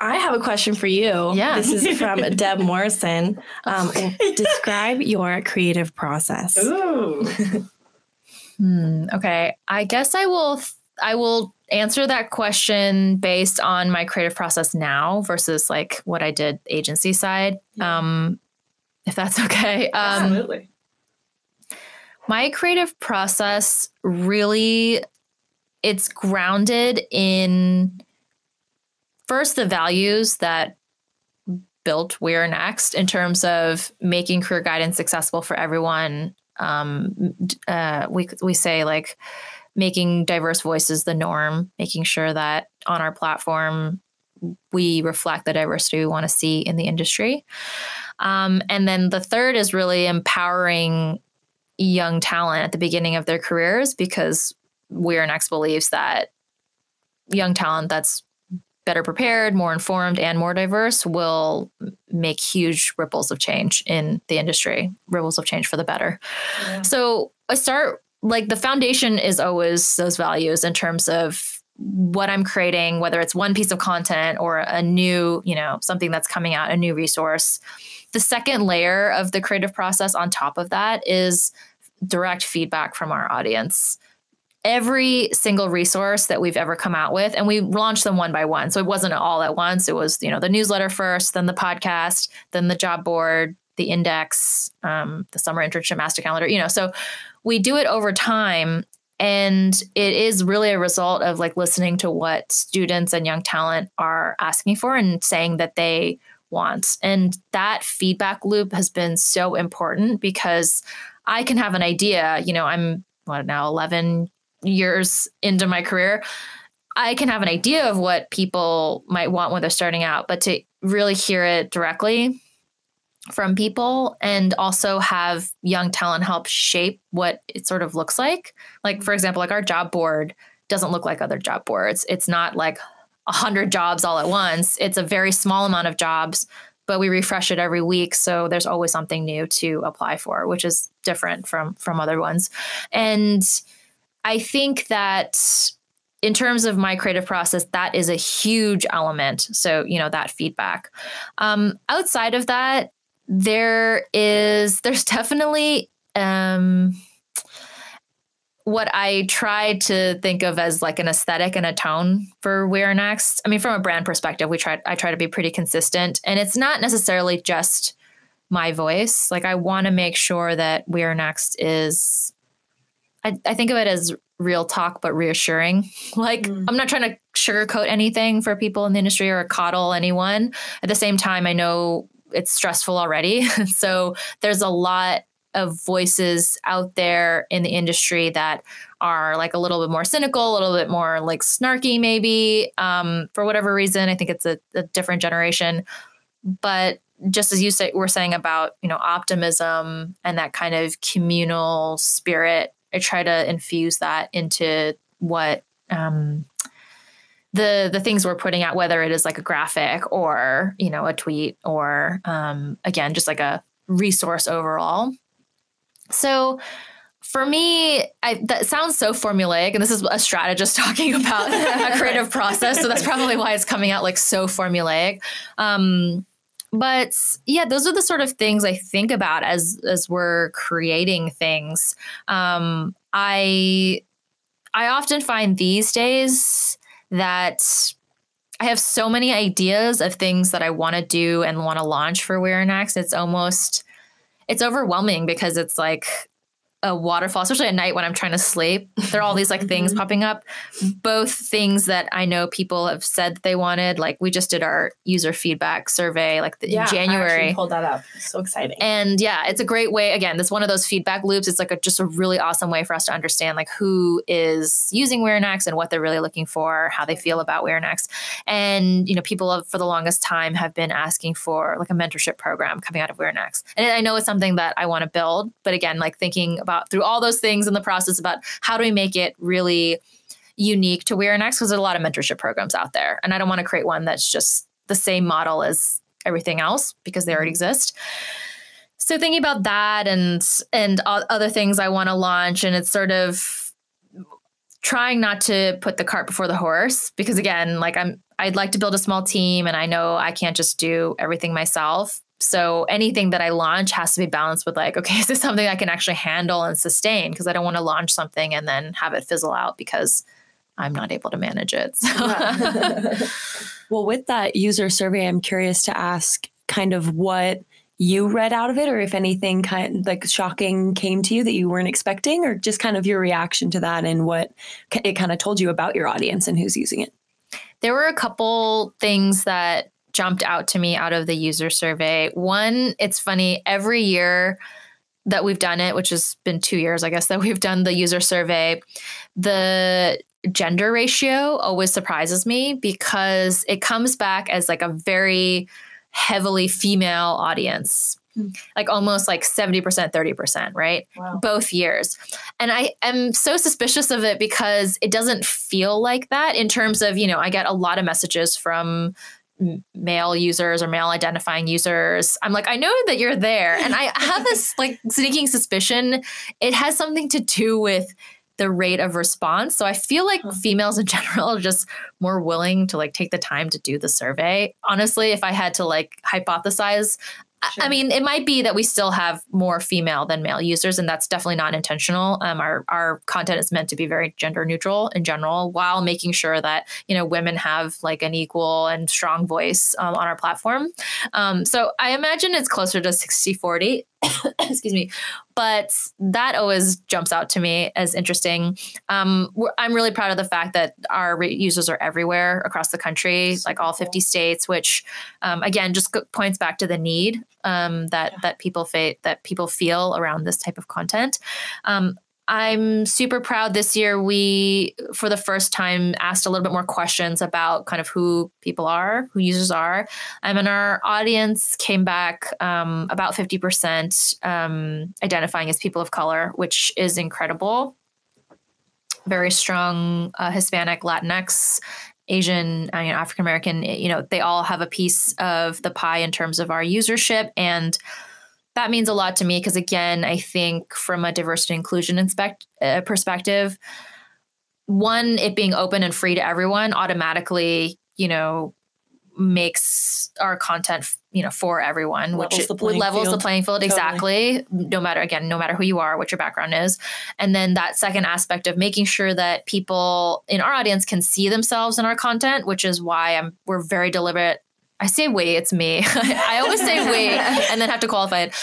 I have a question for you. Yeah. This is from Deb Morrison. Um, describe your creative process. Ooh. hmm, okay. I guess I will. I will answer that question based on my creative process now versus like what I did agency side. Yeah. Um, if that's okay. Um, Absolutely. My creative process really, it's grounded in first the values that built We Are Next in terms of making career guidance accessible for everyone. Um, uh, we we say like making diverse voices the norm, making sure that on our platform we reflect the diversity we want to see in the industry. Um, and then the third is really empowering young talent at the beginning of their careers because We Are Next believes that young talent that's better prepared, more informed, and more diverse will make huge ripples of change in the industry, ripples of change for the better. Yeah. So I start like the foundation is always those values in terms of what I'm creating, whether it's one piece of content or a new, you know, something that's coming out, a new resource. The second layer of the creative process on top of that is direct feedback from our audience every single resource that we've ever come out with and we launched them one by one. So it wasn't all at once. It was you know the newsletter first then the podcast then the job board the index um, the summer internship master calendar you know. So we do it over time and it is really a result of like listening to what students and young talent are asking for and saying that they want. And that feedback loop has been so important because i can have an idea you know i'm what now 11 years into my career, I can have an idea of what people might want when they're starting out, but to really hear it directly from people and also have young talent help shape what it sort of looks like. Like, for example, like our job board doesn't look like other job boards. It's not like a hundred jobs all at once. It's a very small amount of jobs, but we refresh it every week. So there's always something new to apply for, which is different from from other ones. And I think that in terms of my creative process, that is a huge element. So, you know, that feedback. Um, outside of that, there is, there's definitely, um, what I try to think of as like an aesthetic and a tone for We Are Next. I mean, from a brand perspective, we try I try to be pretty consistent. And it's not necessarily just my voice. Like I want to make sure that We Are Next is I, I think of it as real talk but reassuring. Like mm. I'm not trying to sugarcoat anything for people in the industry or coddle anyone. At the same time, I know it's stressful already. so there's a lot of voices out there in the industry that are like a little bit more cynical, a little bit more like snarky, maybe um, for whatever reason. I think it's a, a different generation. But just as you say, were saying about you know optimism and that kind of communal spirit I try to infuse that into what um, the the things we're putting out, whether it is like a graphic or you know a tweet or um, again just like a resource overall. So for me, I, that sounds so formulaic, and this is a strategist talking about a creative process. So that's probably why it's coming out like so formulaic. Um, but yeah, those are the sort of things I think about as as we're creating things. Um, I I often find these days that I have so many ideas of things that I want to do and want to launch for We're Next. It's almost it's overwhelming because it's like a waterfall, especially at night when I'm trying to sleep. There are all these like things mm-hmm. popping up, both things that I know people have said they wanted. Like we just did our user feedback survey like the, yeah, in January. I pulled that up. so exciting. And yeah, it's a great way. Again, this one of those feedback loops. It's like a, just a really awesome way for us to understand like who is using We're Next and what they're really looking for, how they feel about We're Next. And you know, people have, for the longest time have been asking for like a mentorship program coming out of We're Next. And I know it's something that I want to build, but again, like thinking about through all those things in the process about how do we make it really unique to We're Next because there's a lot of mentorship programs out there. And I don't want to create one that's just the same model as everything else because they already mm-hmm. exist. So thinking about that and and other things I want to launch and it's sort of trying not to put the cart before the horse because again, like I'm I'd like to build a small team and I know I can't just do everything myself. So anything that I launch has to be balanced with like, okay, is this something I can actually handle and sustain? Because I don't want to launch something and then have it fizzle out because I'm not able to manage it. So. well, with that user survey, I'm curious to ask kind of what you read out of it or if anything kind of like shocking came to you that you weren't expecting or just kind of your reaction to that and what it kind of told you about your audience and who's using it. There were a couple things that jumped out to me out of the user survey. One, it's funny, every year that we've done it, which has been two years, I guess, that we've done the user survey, the gender ratio always surprises me because it comes back as like a very heavily female audience hmm. like almost like 70% 30% right wow. both years and i am so suspicious of it because it doesn't feel like that in terms of you know i get a lot of messages from male users or male identifying users. I'm like i know that you're there. And i have this like sneaking suspicion it has something to do with the rate of response. So i feel like females in general are just more willing to like take the time to do the survey. Honestly if i had to like hypothesize Sure. I mean, it might be that we still have more female than male users, and that's definitely not intentional. Um, our our content is meant to be very gender neutral in general, while making sure that you know women have like an equal and strong voice um, on our platform. Um, so I imagine it's closer to 60 40. excuse me. But that always jumps out to me as interesting. Um, i'm really proud of the fact that our users are everywhere across the country like all 50 states which um, again just points back to the need um, that that people fa- that people feel around this type of content. Um, I'm super proud this year. We, for the first time, asked a little bit more questions about kind of who people are, who users are. Um, and our audience came back um, about 50% um, identifying as people of color, which is incredible. Very strong uh, Hispanic, Latinx, Asian, you know, African American, you know, they all have a piece of the pie in terms of our usership. And that means a lot to me because again i think from a diversity inclusion inspect, uh, perspective one it being open and free to everyone automatically you know makes our content you know for everyone levels which the levels field. the playing field totally. exactly no matter again no matter who you are what your background is and then that second aspect of making sure that people in our audience can see themselves in our content which is why i'm we're very deliberate I say we, it's me. I always say we and then have to qualify it.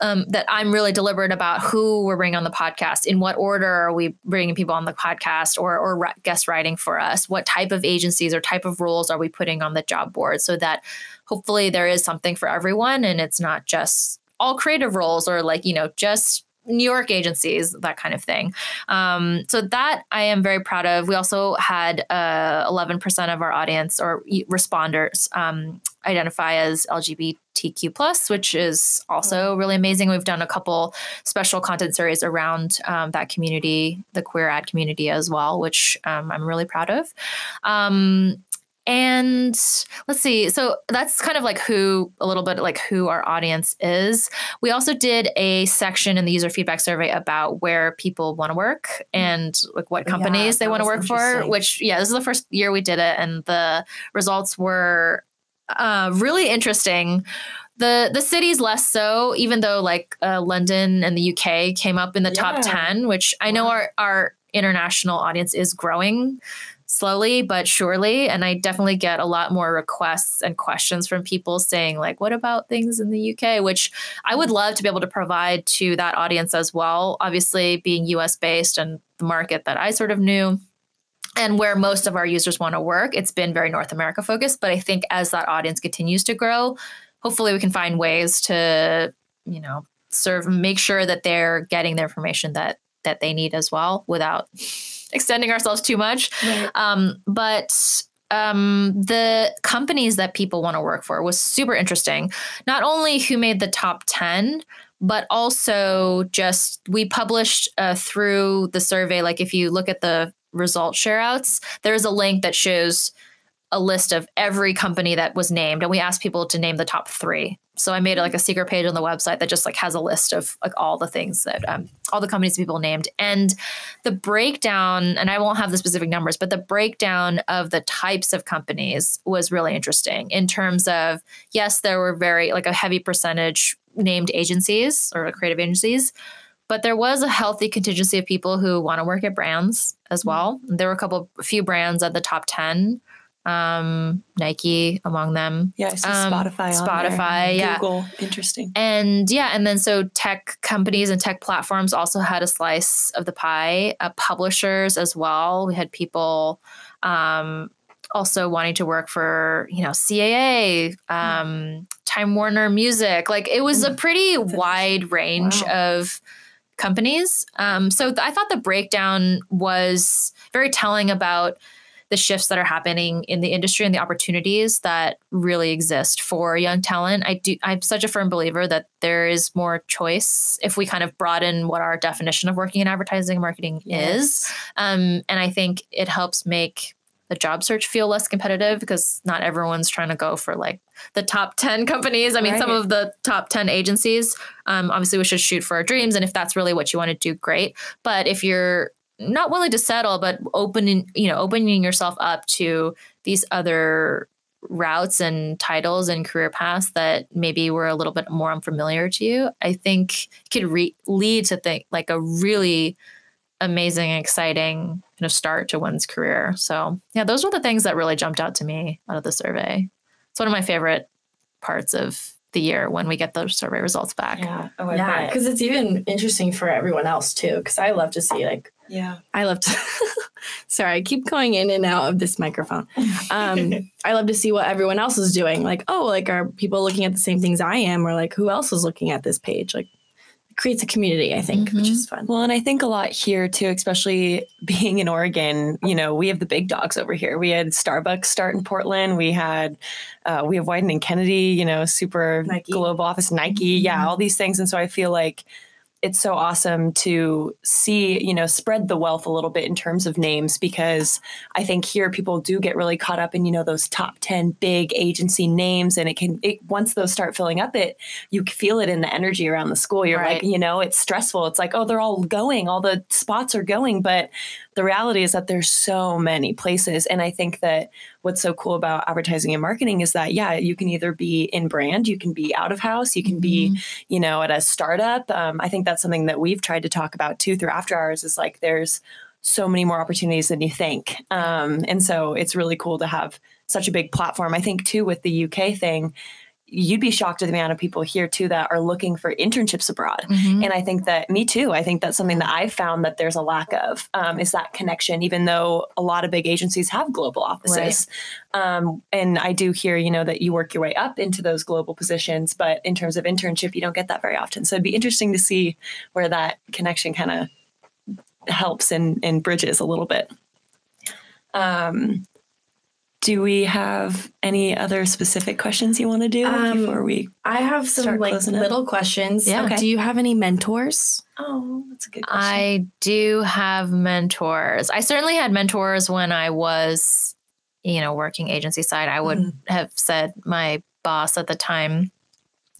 Um, that I'm really deliberate about who we're bringing on the podcast, in what order are we bringing people on the podcast, or or guest writing for us, what type of agencies or type of roles are we putting on the job board, so that hopefully there is something for everyone, and it's not just all creative roles or like you know just New York agencies, that kind of thing. Um, so that I am very proud of. We also had uh, 11% of our audience or responders um, identify as LGBTQ plus, which is also really amazing. We've done a couple special content series around um, that community, the queer ad community as well, which um, I'm really proud of. And let's see. So that's kind of like who a little bit like who our audience is. We also did a section in the user feedback survey about where people want to work and like what companies Yeah, they want to work for. Which yeah, this is the first year we did it, and the results were uh, really interesting. The the cities less so, even though like uh, London and the UK came up in the top ten, which I know Wow. our our international audience is growing slowly but surely. And i definitely get a lot more requests and questions from people saying like what about things in the uk which i would love to be able to provide to that audience as well. Obviously being us based and the market that i sort of knew and where most of our users want to work it's been very north america focused. But i think as that audience continues to grow hopefully we can find ways to you know serve make sure that they're getting the information that that they need as well without extending ourselves too much Right. um, but um, the companies that people want to work for was super interesting. Not only who made the top 10, but also just we published uh, through the survey. Like if you look at the result share outs, there's a link that shows a list of every company that was named and we asked people to name the top three. So i made like a secret page on the website that just like has a list of like all the things that um, all the companies people named. And the breakdown and i won't have the specific numbers but the breakdown of the types of companies was really interesting in terms of yes there were very like a heavy percentage named agencies or creative agencies but there was a healthy contingency of people who want to work at brands as well. There were a couple a few brands at the top 10 um nike among them Yeah, I see Um, Spotify. on Spotify, yeah. Google. Interesting. and yeah, and then so tech companies and tech platforms also had a slice of the pie. Uh, publishers as well. We had people um, also wanting to work for you know CAA, um, Time Warner Music. Like it was a pretty wide range Wow. of companies. Um, so th- I thought the breakdown was very telling about the shifts that are happening in the industry and the opportunities that really exist for young talent. I do I'm such a firm believer that there is more choice if we kind of broaden what our definition of working in advertising and marketing is. Um, and I think it helps make the job search feel less competitive because not everyone's trying to go for like the top 10 companies. I mean, some of the top 10 agencies. Um, obviously, we should shoot for our dreams. And if that's really what you want to do, great. But if you're not willing to settle, but opening, you know, opening yourself up to these other routes and titles and career paths that maybe were a little bit more unfamiliar to you, I think could re- lead to think like a really amazing, exciting kind of start to one's career. So yeah, those were the things that really jumped out to me out of the survey. It's one of my favorite parts of the year when we get those survey results back. Yeah. Oh, I yeah, bet. because it's even interesting for everyone else too. Because I love to see like Yeah. I love to. sorry, I keep going in and out of this microphone. Um, I love to see what everyone else is doing. Like, oh, like are people looking at the same things I am, or like who else is looking at this page? Like, it creates a community, I think, which Mhm. is fun. Well, and I think a lot here too, especially being in Oregon. You know, we have the big dogs over here. We had Starbucks start in Portland. We had uh, we have Wieden and Kennedy. You know, super Nike. global office, Nike. Yeah, all these things. And so I feel like it's so awesome to see, you know, spread the wealth a little bit in terms of names because I think here people do get really caught up in, you know, those top 10 big agency names. And it can, it, once those start filling up, it, you feel it in the energy around the school. You're Right. like, you know, it's stressful. It's like, oh, they're all going, all the spots are going. But the reality is that there's so many places. And I think that what's so cool about advertising and marketing is that, yeah, you can either be in brand, you can be out of house, you can be, you know, at a startup. Um, I think that's something that we've tried to talk about too through After Hours is like there's so many more opportunities than you think. Um, and so it's really cool to have such a big platform. I think too with the UK thing, you'd be shocked at the amount of people here too that are looking for internships abroad. Mhm. And I think that me too. I think that's something that I've found that there's a lack of um, is that connection, even though a lot of big agencies have global offices. Um, and I do hear, you know, that you work your way up into those global positions, but in terms of internship, you don't get that very often. So it'd be interesting to see where that connection kind of helps and, and bridges a little bit. Um, do we have any other specific questions you want to do Um, before we? I have some like closing up. little questions. Yeah. Okay. Do you have any mentors? Oh, that's a good question. I do have mentors. I certainly had mentors when I was you know, working agency side, I would mm-hmm. have said my boss at the time,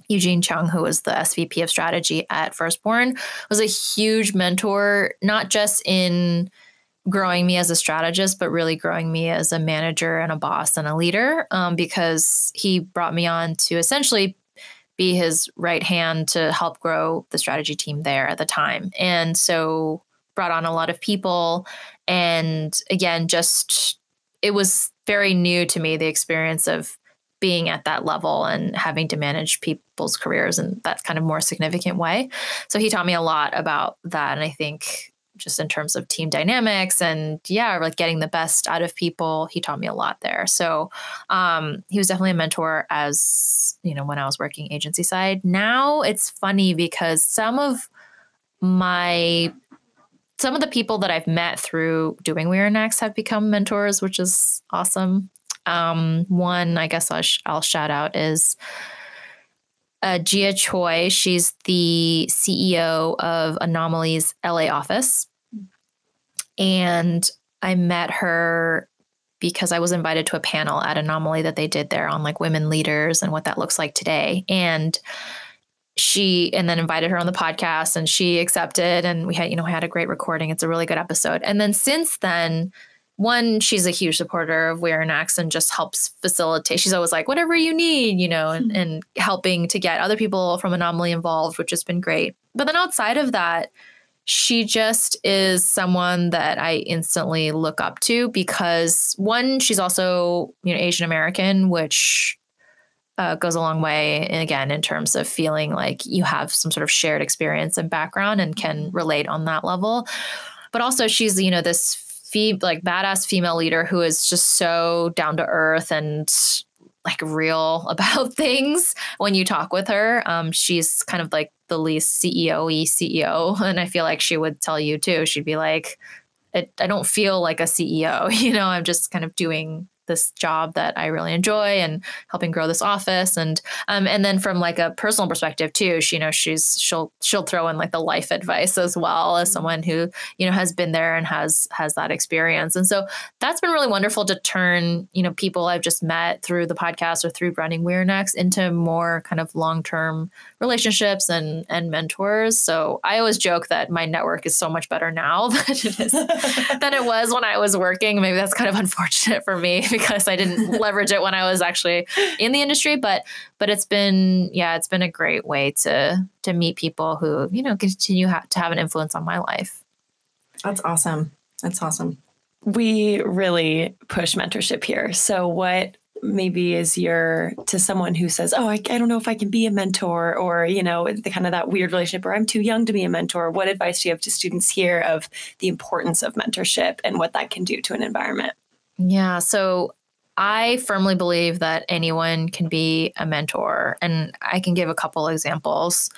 Eugene Chung, who was the SVP of strategy at Firstborn, was a huge mentor, not just in growing me as a strategist, but really growing me as a manager and a boss and a leader um, because he brought me on to essentially be his right hand to help grow the strategy team there at the time. And so brought on a lot of people. And again, just it was very new to me the experience of being at that level and having to manage people's careers in that kind of more significant way. So he taught me a lot about that. And I think just in terms of team dynamics and yeah, like getting the best out of people. He taught me a lot there. So um, he was definitely a mentor as, you know, when I was working agency side. Now it's funny because some of my some of the people that I've met through doing We Are Next have become mentors, which is awesome. Um, one, I guess I'll, sh- I'll shout out is uh, Gia Choi. She's the CEO of Anomaly's LA office. And I met her because I was invited to a panel at Anomaly that they did there on like women leaders and what that looks like today. And she and then invited her on the podcast and she accepted and we had you know had a great recording it's a really good episode and then since then one, she's a huge supporter of We Are Next and just helps facilitate. She's always like, whatever you need, you know, and, mm-hmm. and helping to get other people from Anomaly involved, which has been great. But then outside of that, she just is someone that I instantly look up to because one, she's also, you know, Asian American, which uh, goes a long way. And again, in terms of feeling like you have some sort of shared experience and background and can mm-hmm. relate on that level. But also, she's, you know, this fe- like badass female leader who is just so down to earth and like real about things when you talk with her. Um, she's kind of like the least CEO y CEO. And I feel like she would tell you too. She'd be like, I, I don't feel like a CEO, you know, I'm just kind of doing this job that I really enjoy and helping grow this office. And um and then from like a personal perspective too she you know she's she'll she'll throw in like the life advice as well as someone who you know has been there and has has that experience. And so that's been really wonderful to turn you know people I've just met through the podcast or through running We're Next into more kind of long-term relationships and and mentors so I always joke that my network is so much better now than it is than it was when I was working maybe that's kind of unfortunate for me because I didn't leverage it when I was actually in the industry. But but it's been yeah, it's been a great way to to meet people who you know continue ha- to have an influence on my life. That's awesome. That's awesome. We really push mentorship here. So what maybe is your to someone who says oh I, I, don't know if i can be a mentor or you know the kind of that weird relationship or i'm too young to be a mentor what advice do you have to students here of the importance of mentorship and what that can do to an environment yeah. So I firmly believe that anyone can be a mentor. And I can give a couple examples.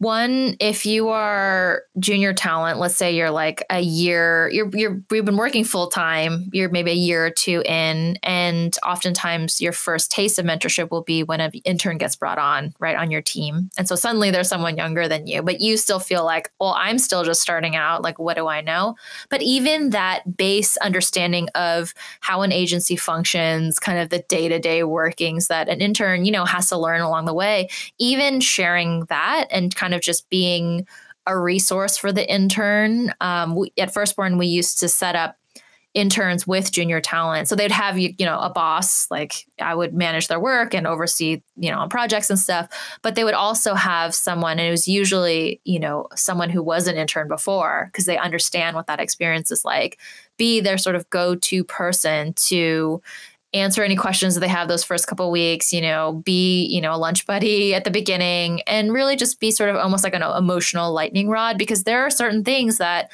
One, if you are junior talent, let's say you're like a year, you're you're you've been working full time, you're maybe a year or two in, and oftentimes your first taste of mentorship will be when an intern gets brought on, right, on your team. And so suddenly there's someone younger than you, but you still feel like, well, I'm still just starting out, like what do I know? But even that base understanding of how an agency functions, kind of the day-to-day workings that an intern, you know, has to learn along the way, even sharing that and kind kind of just being a resource for the intern. Um, we, at Firstborn, we used to set up interns with junior talent. So they'd have you, you know, a boss, like I would manage their work and oversee, you know, on projects and stuff. But they would also have someone, and it was usually, you know, someone who was an intern before because they understand what that experience is like, be their sort of go-to person to answer any questions that they have those first couple weeks you know be you know a lunch buddy at the beginning and really just be sort of almost like an emotional lightning rod because there are certain things that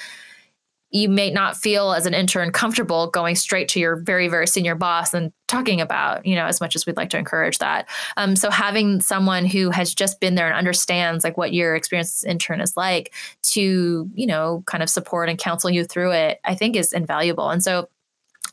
you may not feel as an intern comfortable going straight to your very very senior boss and talking about you know as much as we'd like to encourage that. Um, so having someone who has just been there and understands like what your experience as an intern is like to you know kind of support and counsel you through it i think is invaluable. And so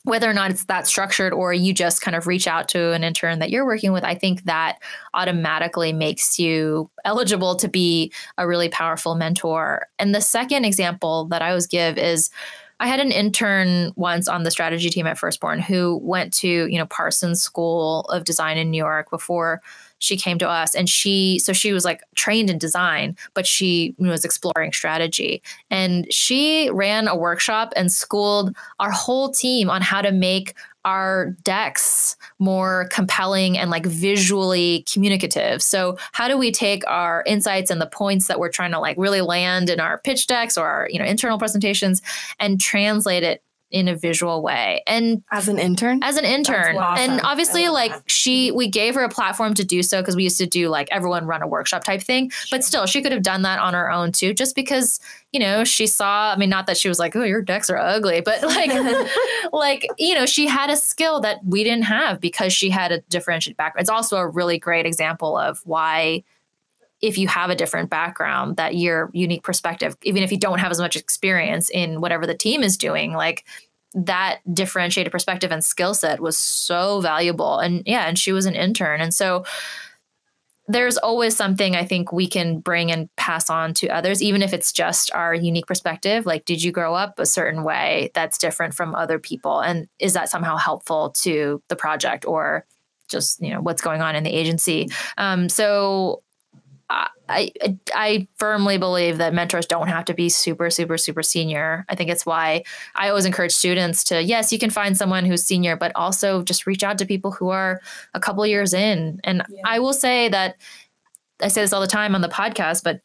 whether or not it's that structured or you just kind of reach out to an intern that you're working with, I think that automatically makes you eligible to be a really powerful mentor. And the second example that I always give is I had an intern once on the strategy team at Firstborn who went to, you know, Parsons School of Design in New York before she came to us and she so she was like trained in design but she was exploring strategy and she ran a workshop and schooled our whole team on how to make our decks more compelling and like visually communicative. So how do we take our insights and the points that we're trying to like really land in our pitch decks or our, you know, internal presentations and translate it in a visual way. And as an intern? As an intern. Awesome. And obviously like that. she we gave her a platform to do so because we used to do like everyone run a workshop type thing. Sure. But still she could have done that on her own too, just because, you know, she saw, I mean, not that she was like, oh, your decks are ugly, but like like, you know, she had a skill that we didn't have because she had a differentiated background. It's also a really great example of why if you have a different background that your unique perspective even if you don't have as much experience in whatever the team is doing like that differentiated perspective and skill set was so valuable and yeah and she was an intern and so there's always something I think we can bring and pass on to others, even if it's just our unique perspective. Like, did you grow up a certain way that's different from other people? And is that somehow helpful to the project or just, you know, what's going on in the agency? Um, so I, I firmly believe that mentors don't have to be super super super senior. I think it's why I always encourage students to yes, you can find someone who's senior, but also just reach out to people who are a couple years in. And yeah. I will say that I say this all the time on the podcast, but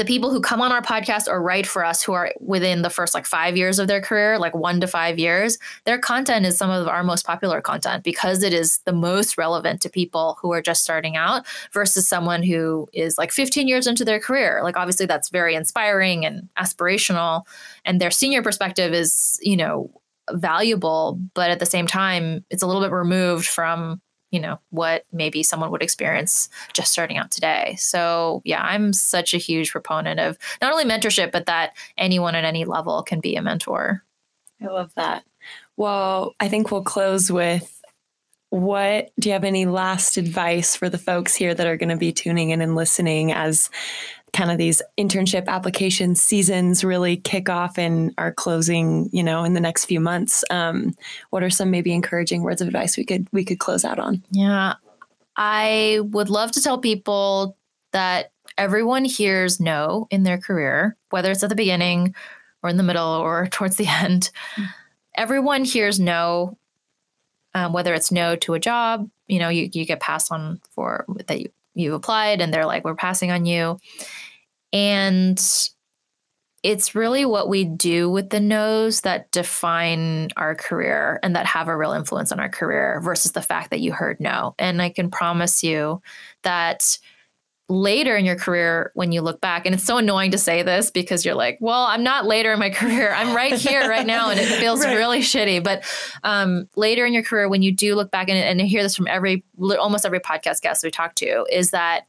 the people who come on our podcast or write for us who are within the first like five years of their career, like one to five years, their content is some of our most popular content because it is the most relevant to people who are just starting out versus someone who is like 15 years into their career. Like, obviously, that's very inspiring and aspirational. And their senior perspective is, you know, valuable, but at the same time, it's a little bit removed from you know what maybe someone would experience just starting out today. So yeah i'm such a huge proponent of not only mentorship but that anyone at any level can be a mentor. I love that. Well i think we'll close with what do you have any last advice for the folks here that are going to be tuning in and listening as kind of these internship application seasons really kick off and are closing, you know, in the next few months. Um, what are some maybe encouraging words of advice we could we could close out on? Yeah, I would love to tell people that everyone hears no in their career, whether it's at the beginning or in the middle or towards the end. Mm-hmm. Everyone hears no, um, whether it's no to a job, you know, you, you get passed on for that you you applied and they're like, we're passing on you. And it's really what we do with the no's that define our career and that have a real influence on our career versus the fact that you heard no. And I can promise you that later in your career when you look back. And it's so annoying to say this because you're like well i'm not later in my career. I'm right here right now and it feels right. really shitty. But um, later in your career when you do look back and, and hear this from every almost every podcast guest we talk to is that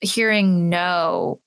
hearing no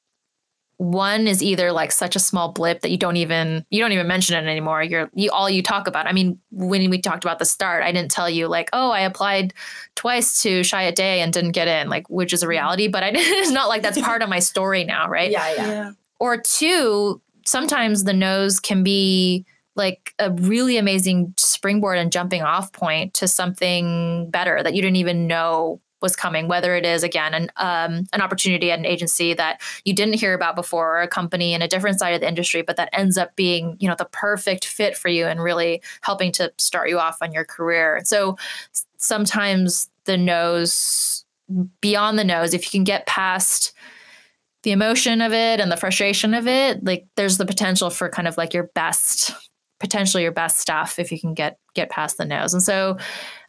one is either like such a small blip that you don't even you don't even mention it anymore. You're you all you talk about i mean when we talked about the start i didn't tell you like oh i applied twice to Chiat Day and didn't get in like which is a reality but I, it's not like that's part of my story now right? Yeah, yeah. Yeah. Or two sometimes the nose can be like a really amazing springboard and jumping off point to something better that you didn't even know was coming, whether it is again an um, an opportunity at an agency that you didn't hear about before, or a company in a different side of the industry, but that ends up being you know the perfect fit for you and really helping to start you off on your career. So sometimes the nose, beyond the nose, if you can get past the emotion of it and the frustration of it, like there's the potential for kind of like your best potentially your best stuff if you can get get past the nose. And so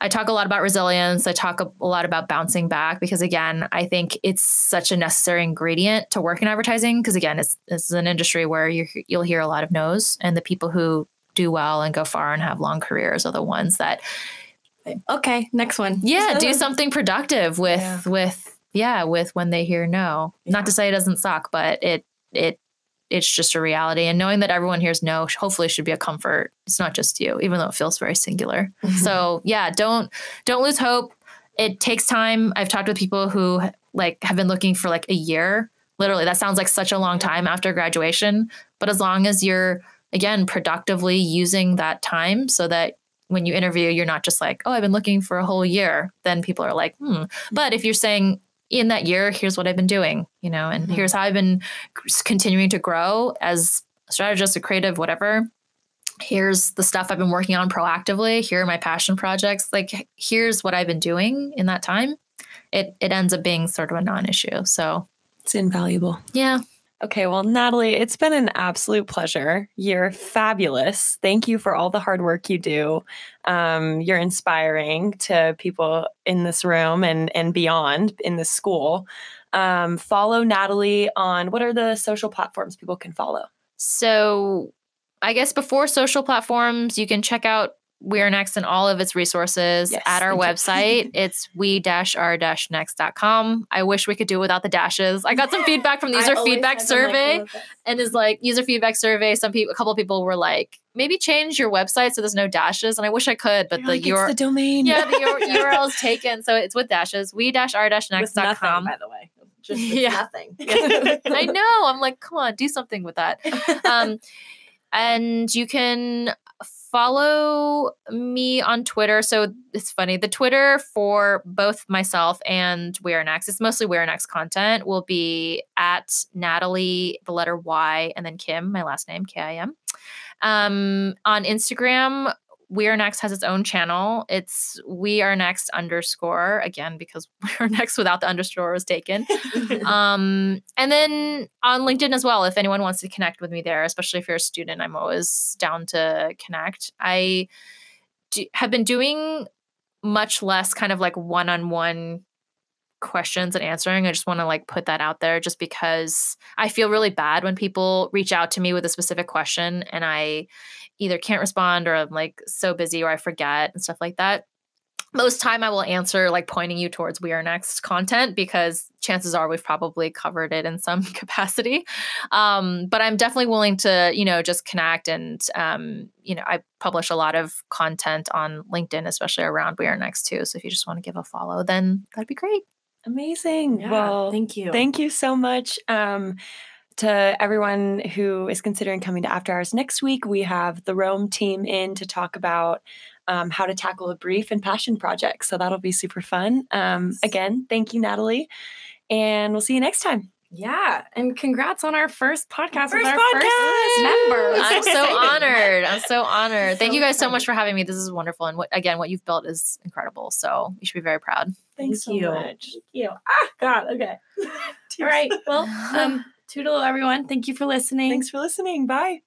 I talk a lot about resilience. I talk a, a, lot about bouncing back because again, I think it's such a necessary ingredient to work in advertising because again, it's this is an industry where you you'll hear a lot of no's and the people who do well and go far and have long careers are the ones that okay, next one. Yeah, do something productive with yeah. with yeah, with when they hear no. Yeah. Not to say it doesn't suck, but it it it's just a reality. And knowing that everyone hears no, hopefully should be a comfort. It's not just you, even though it feels very singular. Mm-hmm. So yeah, don't don't lose hope. It takes time. I've talked with people who like have been looking for like a year. Literally, that sounds like such a long time after graduation. But as long as you're again, productively using that time so that when you interview, you're not just like, oh, I've been looking for a whole year. Then people are like, hmm. But if you're saying, in that year, here's what I've been doing, you know, and mm-hmm. here's how I've been continuing to grow as a strategist, a creative, whatever. Here's the stuff I've been working on proactively. Here are my passion projects. Like, here's what I've been doing in that time. It it ends up being sort of a non-issue. So it's invaluable. Yeah. Okay, well, Natalie, it's been an absolute pleasure. You're fabulous. Thank you for all the hard work you do. Um, you're inspiring to people in this room and and beyond in this school. Um, follow Natalie on what are the social platforms people can follow? So, I guess before social platforms, you can check out we Are Next and all of its resources yes, at our website. it's we-r-next.com. I wish we could do it without the dashes. I got some feedback from the user feedback survey and is like user feedback survey. Some people, a couple people were like, maybe change your website so there's no dashes. And I wish I could, but You're the like, URL, the domain. Yeah, the URL is taken. So it's with dashes, we-r-next.com. By the way. Just yeah. nothing. I know. I'm like, come on, do something with that. Um, and you can follow me on Twitter. So it's funny. The Twitter for both myself and We Are Next, it's mostly We Are Next content, will be at Natalie, the letter Y, and then Kim, my last name, K I M. Um, on Instagram, we Are Next has its own channel. It's We Are Next underscore again because We Are Next without the underscore was taken. um, and then on LinkedIn as well. If anyone wants to connect with me there, especially if you're a student, I'm always down to connect. I do, have been doing much less kind of like one-on-one questions and answering. I just want to like put that out there just because I feel really bad when people reach out to me with a specific question and I either can't respond or I'm like so busy or I forget and stuff like that. Most time I will answer like pointing you towards We Are Next content because chances are we've probably covered it in some capacity. Um, but I'm definitely willing to, you know, just connect and, um, you know, I publish a lot of content on LinkedIn, especially around We Are Next too. So if you just want to give a follow, then that'd be great. Amazing. Yeah, well, thank you. Thank you so much. Um, to everyone who is considering coming to After Hours next week, we have the Rome team in to talk about um, how to tackle a brief and passion project. So that'll be super fun. Um, again, thank you, Natalie. And we'll see you next time. Yeah, and congrats on our first podcast first with our podcast. first member. I'm so honored. I'm so honored. So Thank you guys so much for having me. This is wonderful, and what, again, what you've built is incredible. So you should be very proud. Thanks Thank so you. much. Thank you. Ah, God. Okay. All right. Well, um, toodle everyone. Thank you for listening. Thanks for listening. Bye.